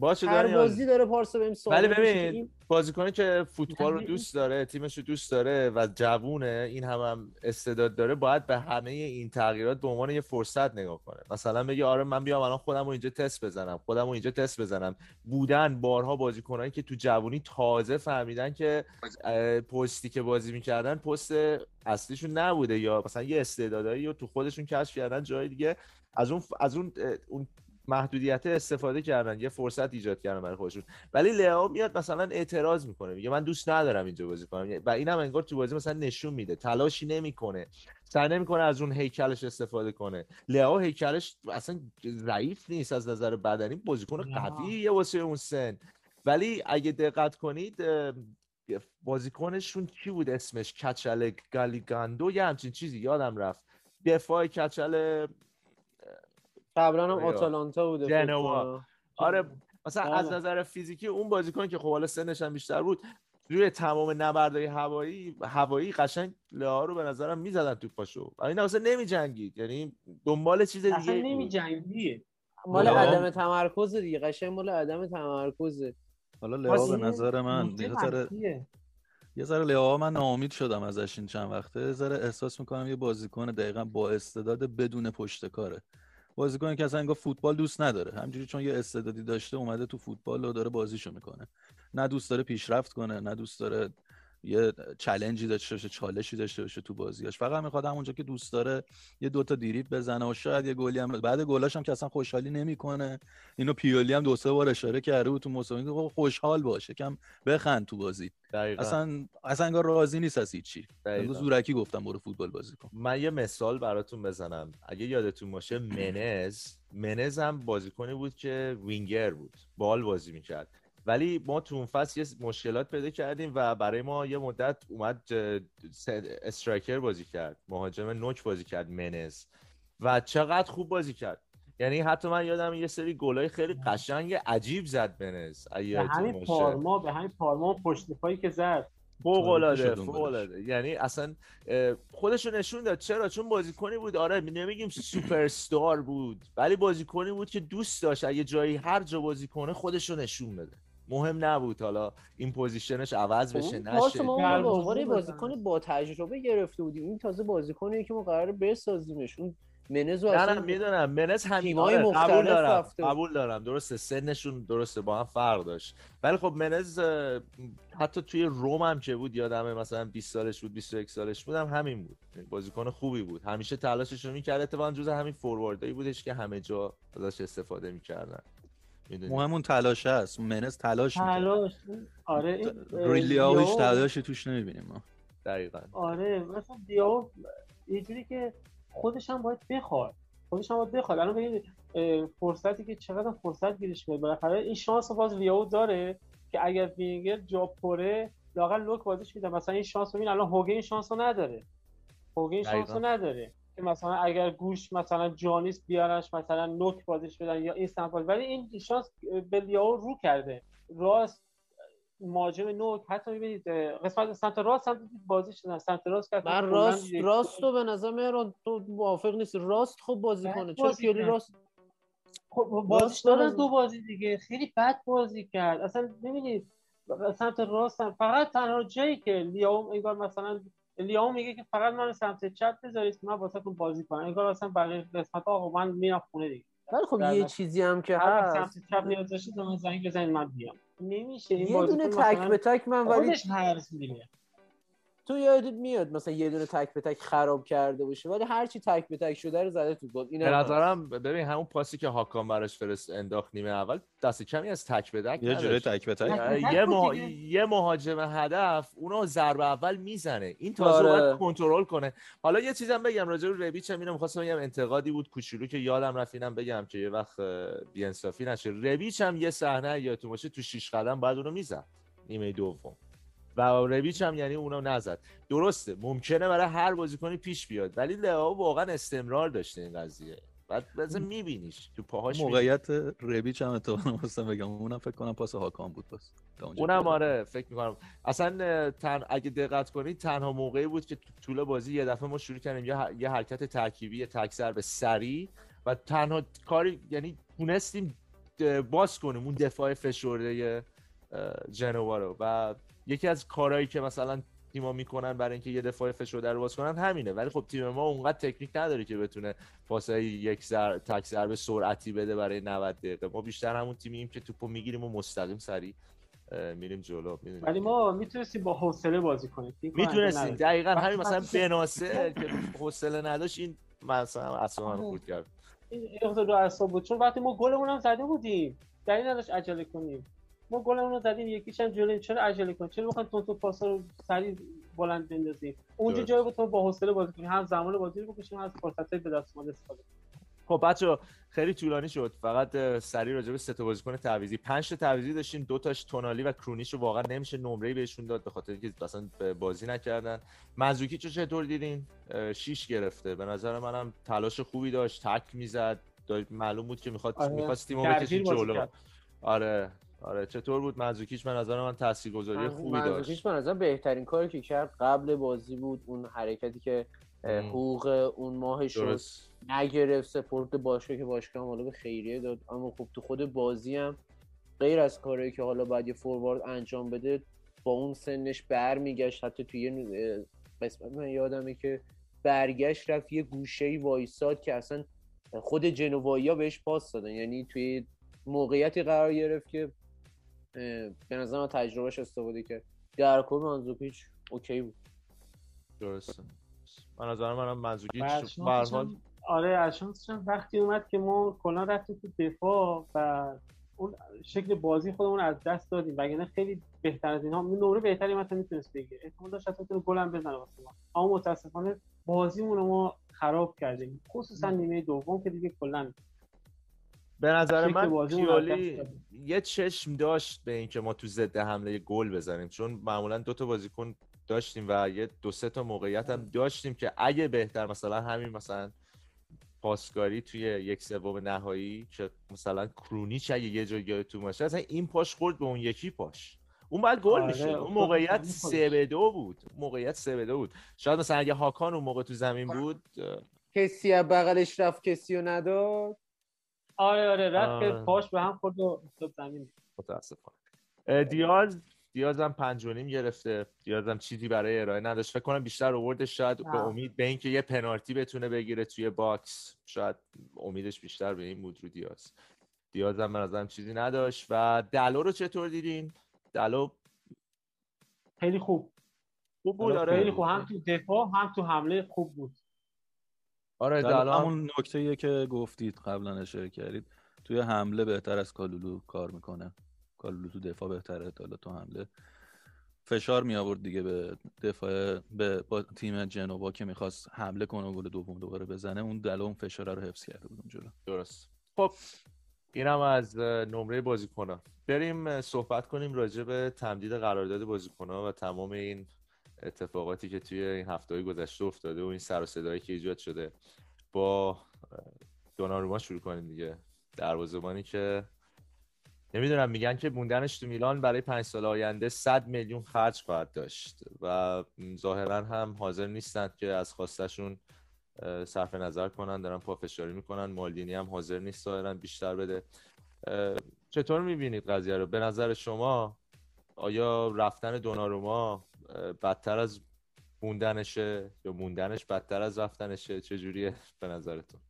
باشه هر. بازی داره پارسا بهم ثابت ولی ببین بازیکنی که فوتبال رو همه دوست داره تیمش رو دوست داره و جوونه این هم, هم استعداد داره باید به همه این تغییرات به عنوان یه فرصت نگاه کنه. مثلا بگه آره من بیام الان خودم رو اینجا تست بزنم خودم رو اینجا تست بزنم. بودن بارها بازیکنایی که تو جوونی تازه فهمیدن که پستی که بازی می‌کردن پست اصلیشون نبوده یا مثلا یه استعدادایی رو تو خودشون کشف کردن جای دیگه. از اون از اون اون محدودیت استفاده کردن یه فرصت ایجاد کردن برای خودشون. ولی لئو میاد مثلا اعتراض می‌کنه میگه من دوست ندارم اینجا بازی کنم. و اینم انگار تو بازی مثلا نشون میده تلاشی نمی‌کنه. سعی نمی‌کنه از اون هیکلش استفاده کنه. لئو هیکلش اصلا ضعیف نیست از نظر بدنی بازیکن. قویه واسه اون سن. ولی اگه دقت کنید بازیکنشون کی بود اسمش؟ کچل گالیگاندو؟ یه همچین چیزی یادم رفت. دفاع کچل قبلا هم آره. آتالانتا بوده جنوا. آره مثلا از بله. نظر فیزیکی اون بازیکن که خب حالا سنش هم بیشتر بود روی تمام نبردهای هوایی هوایی قشنگ لئو رو به نظرم می‌زدن تو پاشو. این اصلا نمی جنگید یعنی دنبال چیز دیگه اصلا بود. نمی جنگیه مال عدم تمرکز دیگه قشنگ مال عدم تمرکزه. حالا لئو به نظر من یه ذره لئو من ناامید شدم ازش این چند وقته. یه ذره احساس می‌کنم یه بازیکن دقیقا با استعداد بدون پشت کاره. بازیکنی که اصلا انگار فوتبال دوست نداره. همجوری چون یه استعدادی داشته اومده تو فوتبال و داره بازیشو می‌کنه. نه دوست داره پیشرفت کنه نه دوست داره یه چلنجی داشته باشه چالشی داشته باشه تو بازیاش فقط می‌خواد همونجا که دوست داره یه دوتا دیریب بزنه و شاید یه گلی هم بعد گلاش هم که اصلا خوشحالی نمی‌کنه. اینو پیولی هم دو سه بار اشاره کرده بود تو مسابقه. خوشحال باشه کم بخند تو بازی. دقیقا. اصلا اصلا انگار راضی نیست از هیچی. زورکی گفتم برو فوتبال بازی کن. من یه مثال براتون بزنم. اگه یادتون باشه منز منز هم بازیکنی بود که وینگر بود. بال بازی می‌کرد. ولی ما تو اون فصل یه مشکلات پیدا کردیم و برای ما یه مدت اومد استرایکر بازی کرد مهاجم نوک بازی کرد منز. و چقدر خوب بازی کرد. یعنی حتی من یادم یه سری گلای خیلی قشنگ عجیب زد اگه به همین. پارما به همین پارما و پشت پایی که زد. فوق العاده فوق. العاده. یعنی اصلا اه، خودشو نشون داد. چرا؟ چون بازیکنی بود. آره نمیگیم سوپر استار بود ولی بازیکنی بود که دوست داشت. اگه جایی هر جا بازی کنه خودشو نشون بده. مهم نبود. حالا این position ش عوض بشه نشه. ما اون به بازیکن با تجربه گرفته بودیم. این تازه بازیکنی که ما قرار بسازیمش. اون منز نه اصلا نه می‌دونم. منس همین آره، قبول دارم. رفته. قبول دارم. درسته سنشون درسته با هم فرق داشت. ولی خب منز حتی توی روم هم که بود یادمه مثلا 20 سالش بود 21 سالش بود هم همین بود. بازیکن خوبی بود. همیشه تلاشش رو می‌کرد. اتفاقا جز همین فورواردایی بودش که همه جا ازش استفاده می‌کردن. می‌دونی؟ مهم اون تلاش هست. منز تلاش می‌کنه. تلاش؟ آره این ریلیا هیچ دیاو- تلاشی توش نمی‌بینیم ما. دقیقا. آره مثلا دیاو یه جوری که خودش هم باید بخواد. خودش هم باید بخواد. الان ببینید اه، فرصتی که چقدر فرصت گیرش میاد بالاخره این شانس رو باز لیاو داره که اگر وینگر جا پره لاقل لوک بازیش میده مثلا این شانس رو ببین الان هوگه این شانس رو نداره. هوگه این شانس رو. نداره. که مثلا اگر گوش مثلا جانیس بیارنش مثلا نوک بازیش بدن یا این سمت بازی. ولی این شانس به لیاو رو کرده. راست مهاجم نوک. حتی می‌بینید قسمت سمت راست هم دیدید بازیش نه سمت راست کرد. من راست راست رو به نظر مهران تو موافق نیست راست خوب بازی کنه. چرا بازی پیولی. راست خب بازیش راست دادن بازی. دو بازی دیگه. خیلی بد بازی کرد. اصلا ببینید سمت راست هم فقط تنها جایی که لیاوم انگار مثلا لیاوم میگه که فقط من سمت چپ بذارید که من واسهتون بازی کنم. انگار اصلا بقیه قسمت آقا من میرم خونه دیگه. ولی خب یه چیزی هم که هر هست. سمت چپ نیاز داشتید من زنگ بزنید من بیام. نمیشه. این یه دونه تک به تک من ولی میره تو یادت میاد مثلا یه دونه تک به تک خراب کرده باشه ولی هر چی تک به تک شده رو زده تو گل. به نظرم ببین همون پاسی که هاکان براش فرست انداخت نیمه اول دست کمی از تک به تک یه جوری. تک به تک؟ یه, مها... یه مهاجم هدف اونو ضربه اول می‌زنه. این تازه آره. باید کنترل کنه. حالا یه چیزم بگم راجع به ربیچ هم اینو می‌خواستم بگم انتقادی بود کوچولو که یادم رفت اینم بگم که یه وقت بی انصافی نشه. ربیچ هم یه صحنه یادتون باشه تو شیش قدم بعد اونو می‌زد. نیمه دوم. و ربیچ هم یعنی اونو نزد. درسته ممکنه برای هر بازیکنی پیش بیاد ولی لئو واقعا استمرار داشته این قضیه. بعد مثلا میبینیش تو پاهاش. موقعیت ربیچ هم اتفاقا خواستم بگم اونم فکر کنم پاس هاکان بود پاس اونم. آره فکر می‌کنم. اصلا تن... اگه دقت کنید تنها موقعی بود که تو طول بازی یه دفعه ما شروع کردیم یه, ح- یه حرکت ترکیبی تکسر به سری و تنها کاری یعنی تونستیم باز کنیم اون دفاع فشرده جنوا رو. و یکی از کارهایی که مثلا تیما می‌کنن برای اینکه یه دفاع فشرده رو باز کنن همینه. ولی خب تیم ما اونقدر تکنیک نداره که بتونه پاسای یک زر... تک ضربه سرعتی بده برای 90 دقیقه. ما بیشتر همون تیمیم که توپو می‌گیریم و مستقیم سری میریم جلو. ولی ما می‌تونستیم با حوصله بازی کنیم. می‌تونستیم. دقیقا همین مثلا بناسه که حوصله نداشت این مثلا اصلا آره. خورد کرد. این اقضا رو اعصاب بود. چون وقتی ما گلمون هم زده بودیم دلیل نداشت عجله کنیم. ما گلمون رو زدیم یکیش هم جلویم چرا عجله کنیم؟ چرا بخوایم تون تو پاسا رو سریع بلند بندازیم؟ اونجا. جایی بود که ما با حوصله بازی کنیم هم زمان بازی رو بکشیم هم از فرصتای به دست استفاده خب بچه خیلی طولانی شد. فقط اه، سریع راجع به سه تا بازیکن تعویضی. پنج تا تعویضی داشتیم دو تاش تونالی و کرونیش رو واقعا نمیشه نمره بهشون داد به خاطر اینکه اصلا بازی نکردن. منزوکی چه چطور دیدین؟ شیش گرفته. به نظر منم تلاش خوبی داشت تک می‌زد. معلوم بود که می‌خواد آره. می‌خواست تیمو بکشه جلو. آره. آره چطور بود منزوکیش به نظر من تاثیرگذاری خوبی داشت. منظورش به نظر بهترین کاری که کرد قبل بازی بود اون حرکتی که. حقوق اون ماهش رو نگرفت سپورت باشگاه که باشگاه حالا به خیریه داد. اما خب تو خود بازی هم غیر از کاری که حالا باید یه فوروارد انجام بده با اون سنش برمیگشت. حتی توی یه قسمت من یادمه که برگشت رفت یه گوشه ای وایساد که اصلا خود جنوایی ها بهش پاس دادن. یعنی توی موقعیتی قرار گرفت که به نظر من تجربهش استفاده کرد. در کل منزوکیچ اوکی بود. درسته. من نظر منم منزوکیچ و به هر اشنافش حال هم- آره اشانسش هم وقتی اومد که ما کلا رفتیم تو دفاع و اون شکل بازی خودمون از دست دادیم. وگرنه خیلی بهتر از اینها. نمره بهتری مثلا می‌تونست بگیره احتمال داشت حتی بتونه گل هم بزنه واسه ما. اما متاسفانه بازیمون رو ما خراب کردیم. خصوصا نیمه دوم که دیگه کلا به نظر من پیولی. یه چشم داشت به اینکه ما تو ضد حمله یه گل بزنیم چون معمولا دو تا بازیکن داشتیم و یه دو سه تا موقعیت هم داشتیم که اگه بهتر مثلا همین مثلا پاسکاری توی یک سوم نهایی که مثلا کرونیچ اگه یه جای یادتون باشه اصلا این پاش خورد به اون یکی پاش. اون بعد گل آره، میشه اون موقعیت سه به دو بود. موقعیت سه به دو بود. شاید مثلا اگه هاکان اون موقع تو زمین بود کسی از بغلش رفت کسی رو نداد. آره آره رفت. پاش به هم خورد و افتاد زمین. متاسفانه. دیاز دیاز هم پنج و نیم گرفته. دیاز هم چیزی برای ارائه نداشت. فکر کنم بیشتر آوردش شاید به نه. امید به اینکه یه پنالتی بتونه بگیره توی box. شاید امیدش بیشتر به این بود رو دیاز. دیاز هم به نظرم چیزی نداشت. و دلو رو چطور دیدین؟ دلو خیلی خوب. خوب بود خیلی آره. خوب. هم تو دفاع هم تو حمله خوب بود. آره هم همون نکته که گفتید قبلا اشاره کردید توی حمله بهتر از کالولو کار می‌کنه. کالولو تو دفاع بهتره حالا تو حمله. فشار می آورد دیگه به دفاع به با تیم جنوا که می‌خواست حمله کنه و گل دوم دوباره بزنه. اون دلو اون فشار رو حفظ کرده بود اونجا درست. خب اینم از نمره بازیکن‌ها. بریم صحبت کنیم راجع به تمدید قرارداد بازیکن‌ها و تمام این اتفاقاتی که توی این هفته گذشته افتاده و این سر و صدایی که ایجاد شده با دوناروما شروع کنیم دیگه. دروازه‌بانی که نمی‌دونم میگن که موندنش تو میلان برای پنج سال آینده 100 میلیون خرج خواهد داشت و ظاهرا هم حاضر نیستند که از خواستشون صرف نظر کنن دارن پافشاری می‌کنن. مالدینی هم حاضر نیست ظاهرا بیشتر بده. چطور می‌بینید قضیه رو؟ به نظر شما آیا رفتن دوناروما بدتر از موندنشه یا موندنش بدتر از رفتنشه؟ چجوریه به نظرتون؟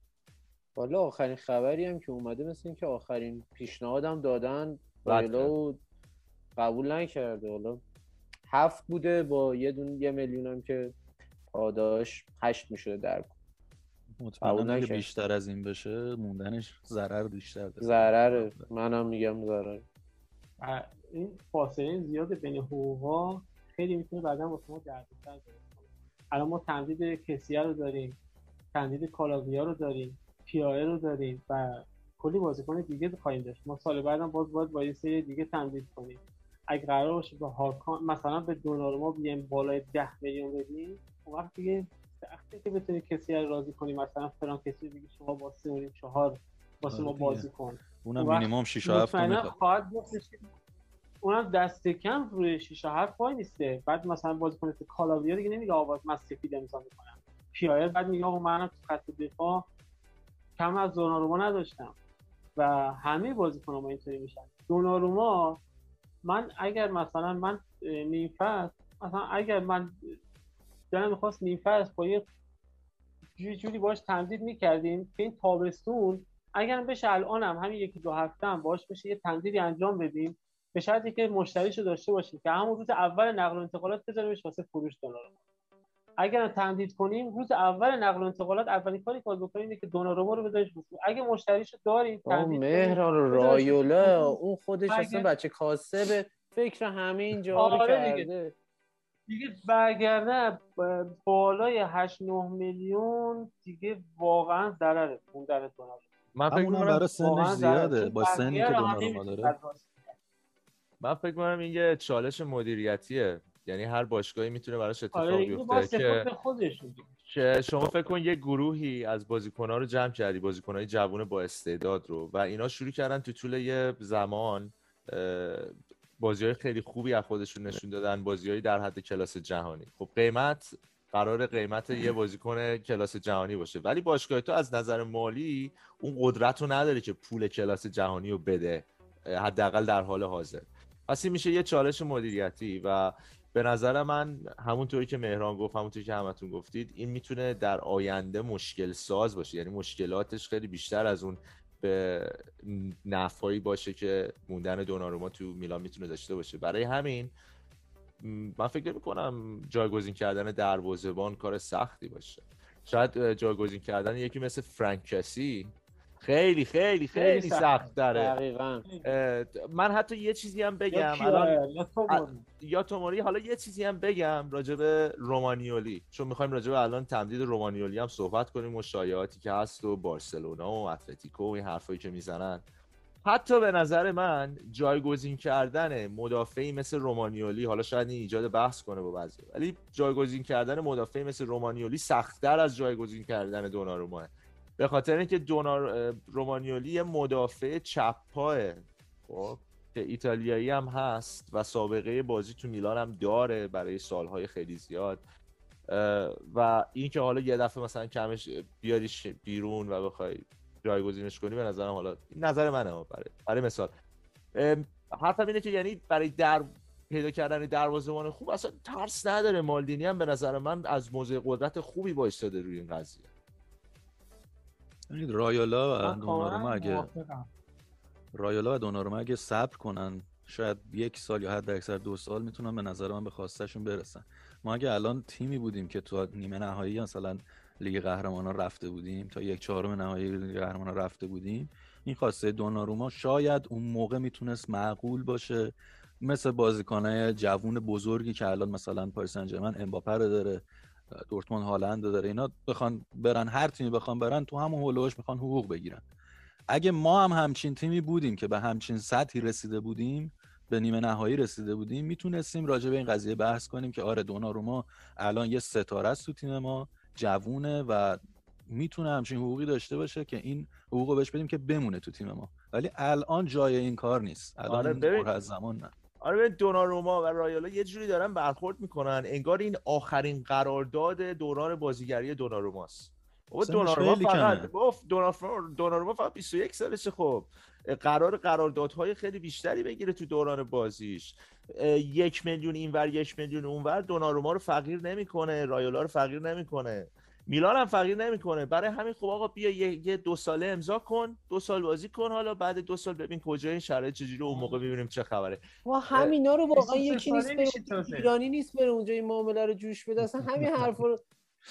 حالا آخرین خبری هم که اومده مثل اینکه آخرین پیشنهادم دادن و قبول نکرده. حالا هفت بوده با یه دون یه میلیون هم که پاداش هشت می‌شده در. مطمئنم نکرد. بیشتر از این بشه موندنش ضرر بیشتر داره ضرره منم میگم ضرر. این فاصله زیاد بین حقوقا خیلی می‌تونه بعدا واسه ما دردسر الان ما تمدید کسیه رو داریم تمدید کالاویا رو داریم پیاره رو داریم و کلی بازیکن دیگه خواهیم داشت. ما سال بعدم باز باید با یه سری دیگه تمدید کنیم. اگه قرار باشه به هاکان مثلا به دوناروما بیایم بالای 10 میلیون بدیم اون وقت دیگه سخته که بتونی کسی رو راضی کنی مثلا فران کسی دیگه شما با 3 و نیم 4 واسه ما آره. بازی کن. اونم مینیمم 6 7 مطمئنا می‌خواد. خواهد اونم دست کم روی شیشه هفت وای نیسته بعد مثلا بازیکن کالاویا دیگه نمیگه آواز من سفید امضا می‌کنم. پیایر بعد میگه آقا منم تو خط دفاع کم از دوناروما نداشتم. و همه بازیکن ما اینطوری میشن. دوناروما من اگر مثلا من فصل مثلا اگر من دلم می‌خواست نیم فصل با یه جوری جوری باش تمدید می‌کردیم که این تابستون اگر بشه الانم همین یکی دو هفته هم باش بشه یه تمدیدی انجام بدیم به شرطی که مشتریشو داشته باشیم که همون روز اول نقل و انتقالات بذاریمش واسه فروش دوناروما اگر هم تمدید کنیم روز اول نقل و انتقالات اولین کاری که باید بکنیم اینه که دوناروما رو بذاریش فروش اگه مشتریشو داریم آه تمدید مهران رایولا. اون خودش اگه- اصلا بچه کاسبه فکر همه این جا رو آره دیگه. کرده دیگه برگرده بالای 8 9 میلیون دیگه واقعا ضرره موندن دوناروما من فکر می‌کنم برای سنش. زیاده با سنی که رو هم دوناروما نمی‌تونی داره. من فکر می‌کنم این یه چالش مدیریتیه. یعنی هر باشگاهی می‌تونه براش اتفاق آره بیفته که خودش که شما فکر کن یه گروهی از بازیکن‌ها رو جمع کردی بازیکن‌های جوون با استعداد رو و اینا شروع کردن تو طول یه زمان بازی های خیلی خوبی از خودشون نشون دادن بازی در حد کلاس جهانی. خب قیمت قرار قیمت یه بازیکن کلاس جهانی باشه. ولی باشگاه تو از نظر مالی اون قدرت رو نداره که پول کلاس جهانی رو بده حداقل در حال حاضر. پس این میشه یه چالش مدیریتی و به نظر من همونطوری که مهران گفت همونطوری که همتون گفتید این می‌تونه در آینده مشکل ساز باشه. یعنی مشکلاتش خیلی بیشتر از اون به نفعی باشه که موندن دوناروما تو میلان می‌تونه داشته باشه. برای همین من فکر کنم جایگزین کردن دروازه‌بان کار سختی باشه. شاید جایگزین کردن یکی مثل فرانکسی خیلی خیلی خیلی سخت داره. من حتی یه چیزی هم بگم. الان یا توموری. حالا یه چیزی هم بگم راجع به رومانیولی. چون می‌خوایم راجع به الان تمدید رومانیولی هم صحبت کنیم و شایعاتی که هست و بارسلونا و اتلتیکو و این حرفایی که می‌زنن. حتی به نظر من جایگزین کردن مدافعی مثل رومانیولی حالا شاید این ایجاد بحث کنه با بعضی ولی جایگزین کردن مدافعی مثل رومانیولی سختتر از جایگزین کردن دوناروماه به خاطر اینکه دونار رومانیولی یه مدافع چپ پاه خب که ایتالیایی هم هست و سابقه بازی تو میلان هم داره برای سالهای خیلی زیاد. و این که حالا یه دفعه مثلا کمش بیاریش بیرون و بخوای جایگزینش کنی به نظرم حالا نظر منه برای برای مثال. حرفم اینه که یعنی برای در پیدا کردن دروازه‌بان خوب اصلا ترس نداره. مالدینی هم به نظر من از موضع قدرت خوبی وایستاده روی این قضیه. رایالا و دوناروما اگه رایالا و دوناروما اگه صبر کنن؟ شاید یک سال یا حد اکثر دو سال می‌تونن به نظر من به خواستشون برسن. ما اگه الان تیمی بودیم که تو نیمه نهایی مثلا لیگ قهرمانان رفته بودیم تا یک چهارم نهایی لیگ قهرمانان رفته بودیم این خواسته دوناروما شاید اون موقع می‌تونست معقول باشه. مثل بازیکنای جوون بزرگی که الان مثلا پاریس سن امباپه رو داره. دورتموند هالند داره اینا بخوان برن هر تیمی بخوان برن تو همون هولوش می‌خوان حقوق بگیرن. اگه ما هم همچین تیمی بودیم که به همچین سطحی رسیده بودیم به نیمه نهایی رسیده بودیم می‌تونستیم راجع به این قضیه بحث کنیم که آره دوناروما الان یه ستاره است تو تیم ما جوونه و می‌تونه همچین حقوقی داشته باشه که این حقوق بهش بدیم که بمونه تو تیم ما. ولی الان جای این کار نیست. الان آره از زمان نه. آره دوناروما و رایالا یه جوری دارن برخورد می‌کنن. انگار این آخرین قرارداد دوران بازیگری دوناروماست. بابا دوناروما فقط گفت دوناروما فقط 21 سالشه. خب قرار قراردادهای خیلی بیشتری بگیره تو دوران بازیش. یک میلیون اینور یک میلیون اونور دوناروما رو فقیر نمی‌کنه رایالا رو فقیر نمی‌کنه. میلان هم فقیر نمی‌کنه. برای همین خب آقا بیا یه, دو ساله امضا کن دو سال بازی کن حالا بعد دو سال ببین کجا این شرایط چجوری اون موقع ببینیم چه خبره. ما همینا رو واقعا یکی نیست ایرانی نیست بره اونجا این معامله رو جوش بده. اصلا همین حرفا رو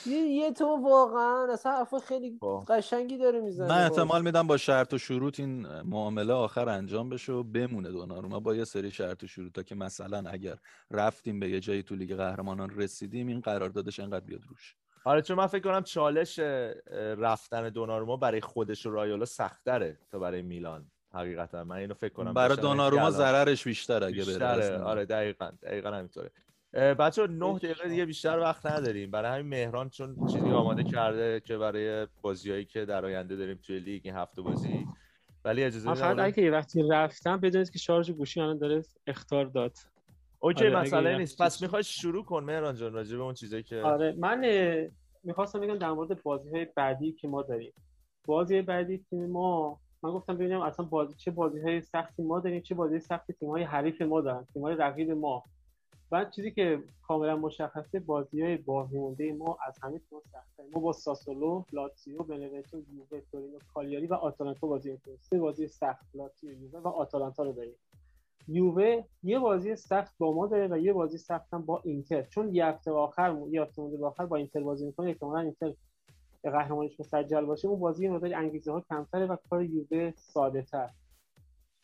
یه, یه تو واقعا اصلا حرف خیلی خب. قشنگی داره می‌زنه من احتمال میدم با شرط و شروط این معامله آخر انجام بشه و بمونه دوناروما. با یه سری شرط و شروط تا که مثلا اگر رفتیم به یه جایی تو لیگ قهرمانان رسیدیم این قراردادش انقدر بیاد روش. آره چون من فکر کنم چالش رفتن دوناروما برای خودش و رایولا سختره تا برای میلان حقیقتا. من اینو فکر کنم برای دوناروما ضررش بیشتر اگه بره آره دقیقاً دقیقاً همینطوره. بچه نه دقیقه دیگه بیشتر وقت نداریم. برای همین مهران چون چیزی آماده کرده که برای بازیایی که در آینده داریم توی لیگ این هفته بازی. ولی اجازه بدید اگه وقتی رفتم بدونید که شارژ گوشی الان داره اختار داد. اوکی آره مسئله نیست. پس می‌خوای شروع کن مهران جان راجع به اون چیزایی که آره من می‌خواستم بگم در مورد بازی های بعدی که ما داریم. بازی بعدی تیم ما من گفتم ببینم اصلا بازی چه بازی های سختی ما داریم چه بازی سختی تیم های حریف ما دارن تیم های رقیب ما. بعد چیزی که کاملا مشخصه بازی های باقی مونده ما از همه تیم سخته ما با ساسولو لاتزیو بنونتو یووه تورینو کالیاری و آتالانتا بازی می‌کنیم. سه بازی سخت لاتزیو یووه و آتالانتا رو داریم. یووه یه بازی سخت با ما داره و یه بازی سخت هم با اینتر. چون یه هفته آخر یه هفته مونده آخر با اینتر بازی می‌کنه احتمالاً اینتر قهرمانیش مسجل باشه. اون بازی مقدار انگیزه ها کمتره و کار یووه ساده تر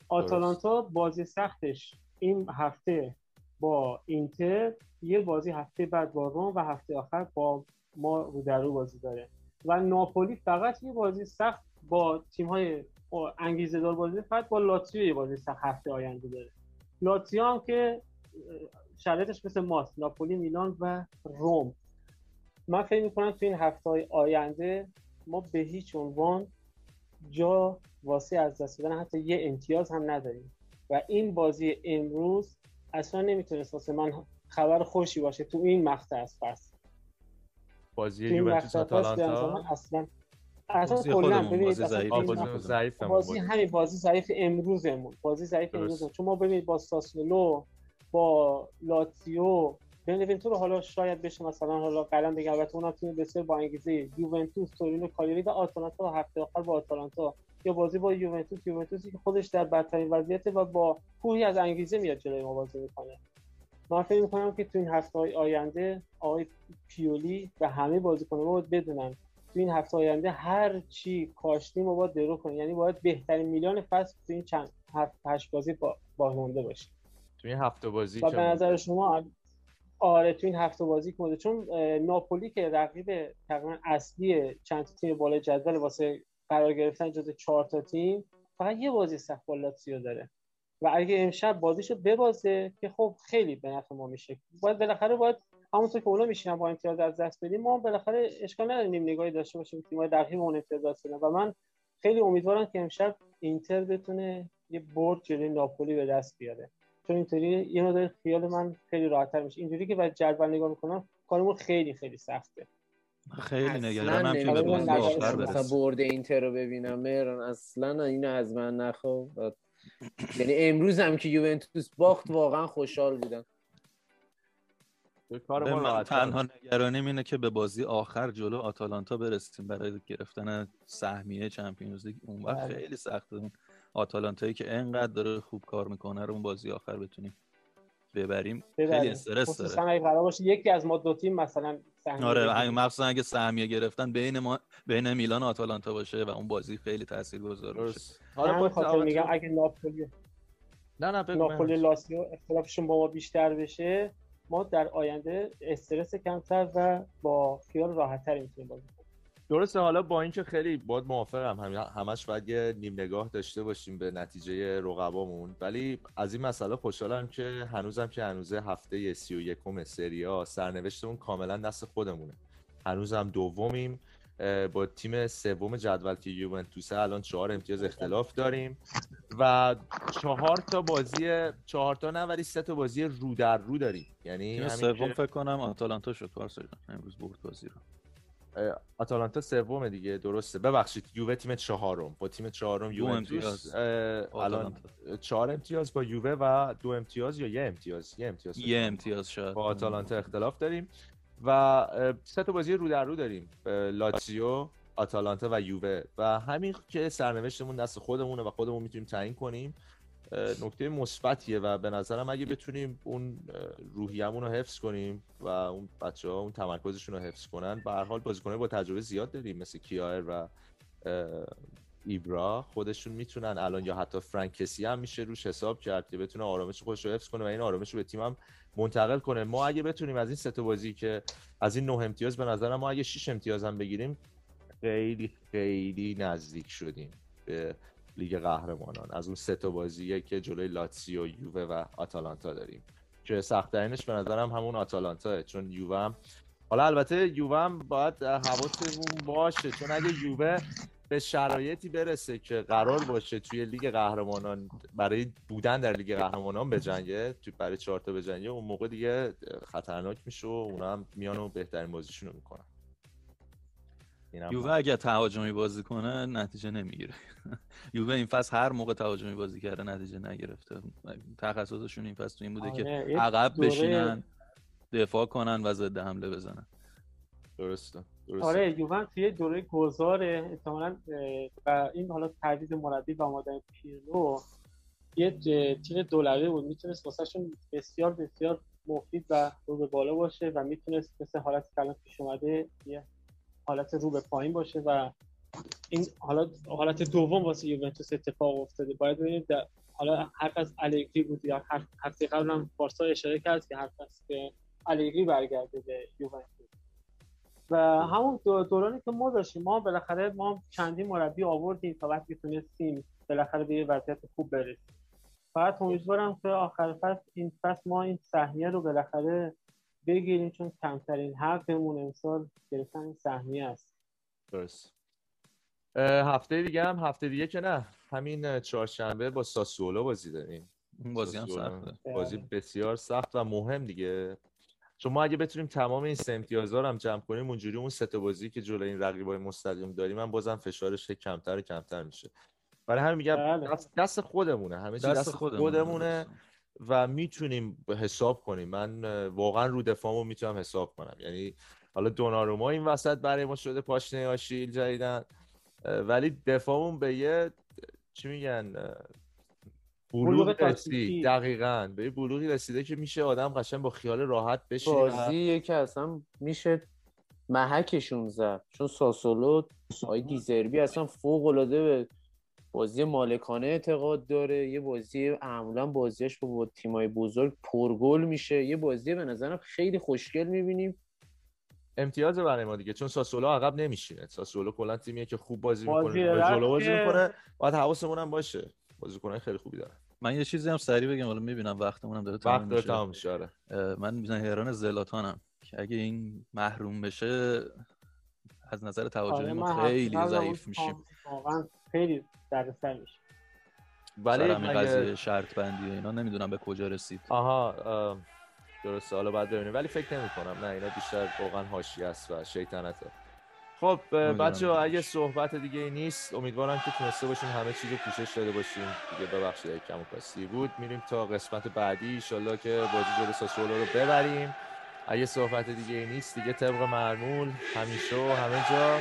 آتالانتا بازی سختش این هفته با اینتر یه بازی هفته بعد با روم و هفته آخر با ما رو در رو بازی داره. و ناپولی فقط یه بازی سخت با تیم های انگیزه دار بازی فقط با لاتزیو یه بازی سخت هفته آینده داره. لاتزیو هم که شرایطش مثل ماست ناپولی میلان و روم. من فکر می‌کنم تو این هفته های آینده ما به هیچ عنوان جا واسه از دست دادن حتی یه امتیاز هم نداریم. و این بازی امروز اصلا نمی‌تونست واسه من خبر خوشی باشه تو این مقطع از فصل. بازی یوونتوس آتالانتا؟ اصلا اصلا کلا ببینید بازی همین بازی ضعیف امروزمون. بازی ضعیف امروز چون ما ببینید با ساسولو با لاتزیو بنونتو رو حالا شاید بشه مثلا حالا قلم بگم البته اونم تیم بسیار با انگیزه. یوونتوس تورینو کالیاری و آتالانتا هفته آخر با آتالانتا. یا بازی با یوونتوس یوونتوسی که خودش در بدترین وضعیت و با کوهی از انگیزه میاد جلوی ما بازی می‌کنه. من فکر می‌کنم که تو این هفته های آینده آقای پیولی و همه بازیکنان باید بدونن. تو این هفته آینده هر چی کاشتیم ما باید درو کنیم. یعنی باید بهترین میلیون فصل تو این چند هفت هشت بازی با باقی باشیم تو این هفته بازی و به نظر شما آره تو این هفته بازی مونده. چون ناپولی که رقیب تقریبا اصلی چند تیم بالای جدول واسه قرار گرفتن جز چهار تا تیم فقط یه بازی سخت با لاتزیو داره. و اگه امشب بازیشو ببازه که خب خیلی به نفع ما میشه. باید بالاخره باید همونطور که اونا میشینن با امتیاز از دست بدیم ما بالاخره اشکال نداریم نگاهی داشته باشیم تیم‌های رقیب اون امتیاز دست بدن و من خیلی امیدوارم که امشب اینتر بتونه یه برد جلوی ناپولی به دست بیاره. چون اینطوری یه مقدار خیال من خیلی راحت‌تر میشه. اینجوری که بعد جدول نگاه می‌کنم کارمون خیلی خیلی سخته. خیلی نگرانم که به برد اینتر رو ببینم. مهران اصلا اینو از من نخواه یعنی امروز هم که یوونتوس باخت واقعا خوشحال بودم. کار ما من راحت تنها نگرانیم اینه که به بازی آخر جلو آتالانتا برسیم. برای گرفتن سهمیه چمپیونز لیگ اون وقت بله. خیلی سخته اون آتالانتایی که انقدر داره خوب کار می‌کنه رو اون بازی آخر بتونیم ببریم خیلی. استرس داره. اگه قرار باشه یکی از ما دو تیم مثلا سهمیه آره مخصوصا اگه سهمیه گرفتن بین ما بین میلان و آتالانتا باشه و اون بازی خیلی تاثیرگذار باشه. حالا خاطر میگم اگه ناپولی نه نه ناپولی. لاسیو اختلافشون با ما بیشتر بشه ما در آینده استرس کمتر و با خیال راحتتری می‌تونیم بازی کنیم. درسته حالا با اینکه خیلی باد موافقم. هم همش باید یه نیم نگاه داشته باشیم به نتیجه رقبامون. ولی از این مسئله خوشحالم که هنوزم که هنوزه هفته سی و سریا سرنوشتمون کاملا دست خودمونه. هنوزم دومیم. با تیم سوم جدول که یوونتوسه الان چهار امتیاز اختلاف داریم و چهار تا بازی چهار تا نه ولی سه تا بازی رو در رو داریم. یعنی سوم که- فکر کنم آتالانتا شد پارسا جان. امروز برد بازی رو. آتالانتا سومه دیگه درسته. ببخشید یووه تیم چهارم. با تیم چهارم یوونتوس الان. چهار امتیاز با یووه و دو امتیاز یا یه امتیاز؟ یه امتیاز یه. امتیاز شاید. با آتالانتا اختلاف داریم. و سه تا بازی رو در رو داریم لاتزیو آتالانتا و یووه. و همین که سرنوشتمون دست خودمونه و خودمون می‌تونیم تعیین کنیم نکته مثبتیه و به نظرم اگه بتونیم اون روحیه‌مون رو حفظ کنیم و اون بچه ها اون تمرکزشون رو حفظ کنن به هر حال بازیکن‌های با تجربه زیاد داریم مثل کیایر و ایبرا خودشون می‌تونن الان یا حتی فرانکسی هم میشه روش حساب کرد که بتونه آرامش خودش رو حفظ کنه و این آرامش رو به تیم هم منتقل کنه. ما اگه بتونیم از این سه بازی که از این نه امتیاز به نظرم ما اگه 6 امتیاز هم بگیریم خیلی خیلی نزدیک شدیم به لیگ قهرمانان. از اون سه تا بازیه که جلوی لاتسیو یووه و آتالانتا داریم. که سختترینش به نظرم همون آتالانتاه چون یووه هم حالا البته یووه هم باید حواسمون باشه چون اگه یووه به شرایطی برسه که قرار باشه توی لیگ قهرمانان برای بودن در لیگ قهرمانان بجنگه توی برای چهار تا بجنگه اون موقع دیگه خطرناک میشه و اونا هم میان و بهترین بازیشون رو می‌کنن یووه اگر تهاجمی بازی کنه نتیجه نمی‌گیره. یووه این فصل هر موقع تهاجمی بازی کرده نتیجه نگرفته. تخصصشون این فصل تو این بوده که آره، عقب دوره- بشینن دفاع کنن و ضد حمله بزنن. درسته. درسته. آره یوون توی دوره گذاره. احتمالاً و این حالا تجدید مربی و آمادن پیرلو یه تیم دولبه بود. می‌تونست واسهشون بسیار بسیار مفید و رو به بالا باشه و می‌تونست مثل حالت که الان پیش اومده یه حالت رو به پایین باشه و این حالا حالت دوم واسه یوونتوس اتفاق افتاده. باید ببینید حالا حرف از الگری بود یا هر- هفته قبل هم پارسا اشاره کرد که حرف از که الگری برگرده به یوونتوس. و همون دو- دورانی که ما داشتیم ما بالاخره ما چندین مربی آوردیم تا وقتی تونستیم بالاخره به یه وضعیت خوب برسیم. فقط امیدوارم که آخر فصل این فصل ما این سهمیه رو بالاخره بگیریم چون کمترین حقمون امسال گرفتن این سهمیه است. درست. هفته دیگه هم هفته دیگه که نه. همین چهارشنبه با ساسولو بازی داریم. اون بازی هم. سخته. بازی بسیار سخت و مهم دیگه. چون ما اگه بتونیم تمام این سه امتیازها رو هم جمع کنیم اونجوری اون سه بازی که جلوی این رقیبای مستقیم داریم هم بازم فشارش هی کمتر و کمتر میشه. برای همین میگم بله. دست, دست خودمونه. همه چی دست, خودمونه. خودمونه و می‌تونیم حساب کنیم. من واقعا رو دفاعمو می‌تونم حساب کنم. یعنی حالا دوناروما این وسط برای ما شده پاشنه آشیل جدیدن. ولی دفاعمون به یه چی میگن بلوغ رسید. تاکتیکی. دقیقاً. به بلوغی رسیده که میشه آدم قشنگ با خیال راحت بشینه. بازی که اصلا میشه محکشون زد. چون ساسولو آقای دیزربی اصلا فوق العاده به بازی مالکانه اعتقاد داره. یه بازی معمولا بازیش با, با تیمای بزرگ پرگل میشه. یه بازی به نظرم خیلی خوشگل می‌بینیم. امتیاز برای ما دیگه. چون ساسولو عقب نمیشینه. ساسولو کلا تیمیه که خوب بازی بازی می‌کنه رفت جلو بازی می‌کنه. باید حواسمون هم باشه. بازیکنای خیلی خوبی دارن. من یه چیزی هم سریع بگم حالا می‌بینم وقتمون هم داره داره میشه. تمام میشه آره. من حیران زلاتانم که اگه این محروم بشه از نظر توجه آره، ما خیلی ضعیف میشیم. واقعا خیلی در میشه. ولی همین مگه- قضیه شرط بندی و اینا نمی‌دونم به کجا رسید. آها اه، درسته حالا باید ببینیم. ولی فکر نمی کنم نه اینا بیشتر واقعا حاشیه است و شیطنته. خب بچه ها. اگه صحبت دیگه ای نیست امیدوارم که تونسته باشیم همه چیز رو پوشش داده باشیم. دیگه ببخشید اگه کم و کاستی بود. میریم تا قسمت بعدی. ایشالله که بازی جلو ساسولو رو ببریم. اگه صحبت دیگه ای نیست دیگه طبق معمول همیشه و همه جا.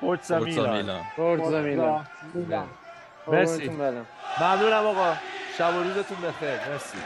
فورتزا میلان. فورتزا میلان. میلان. مرسی. برم. ممنونم آقا. شب و روزتون بخیر. مرسی.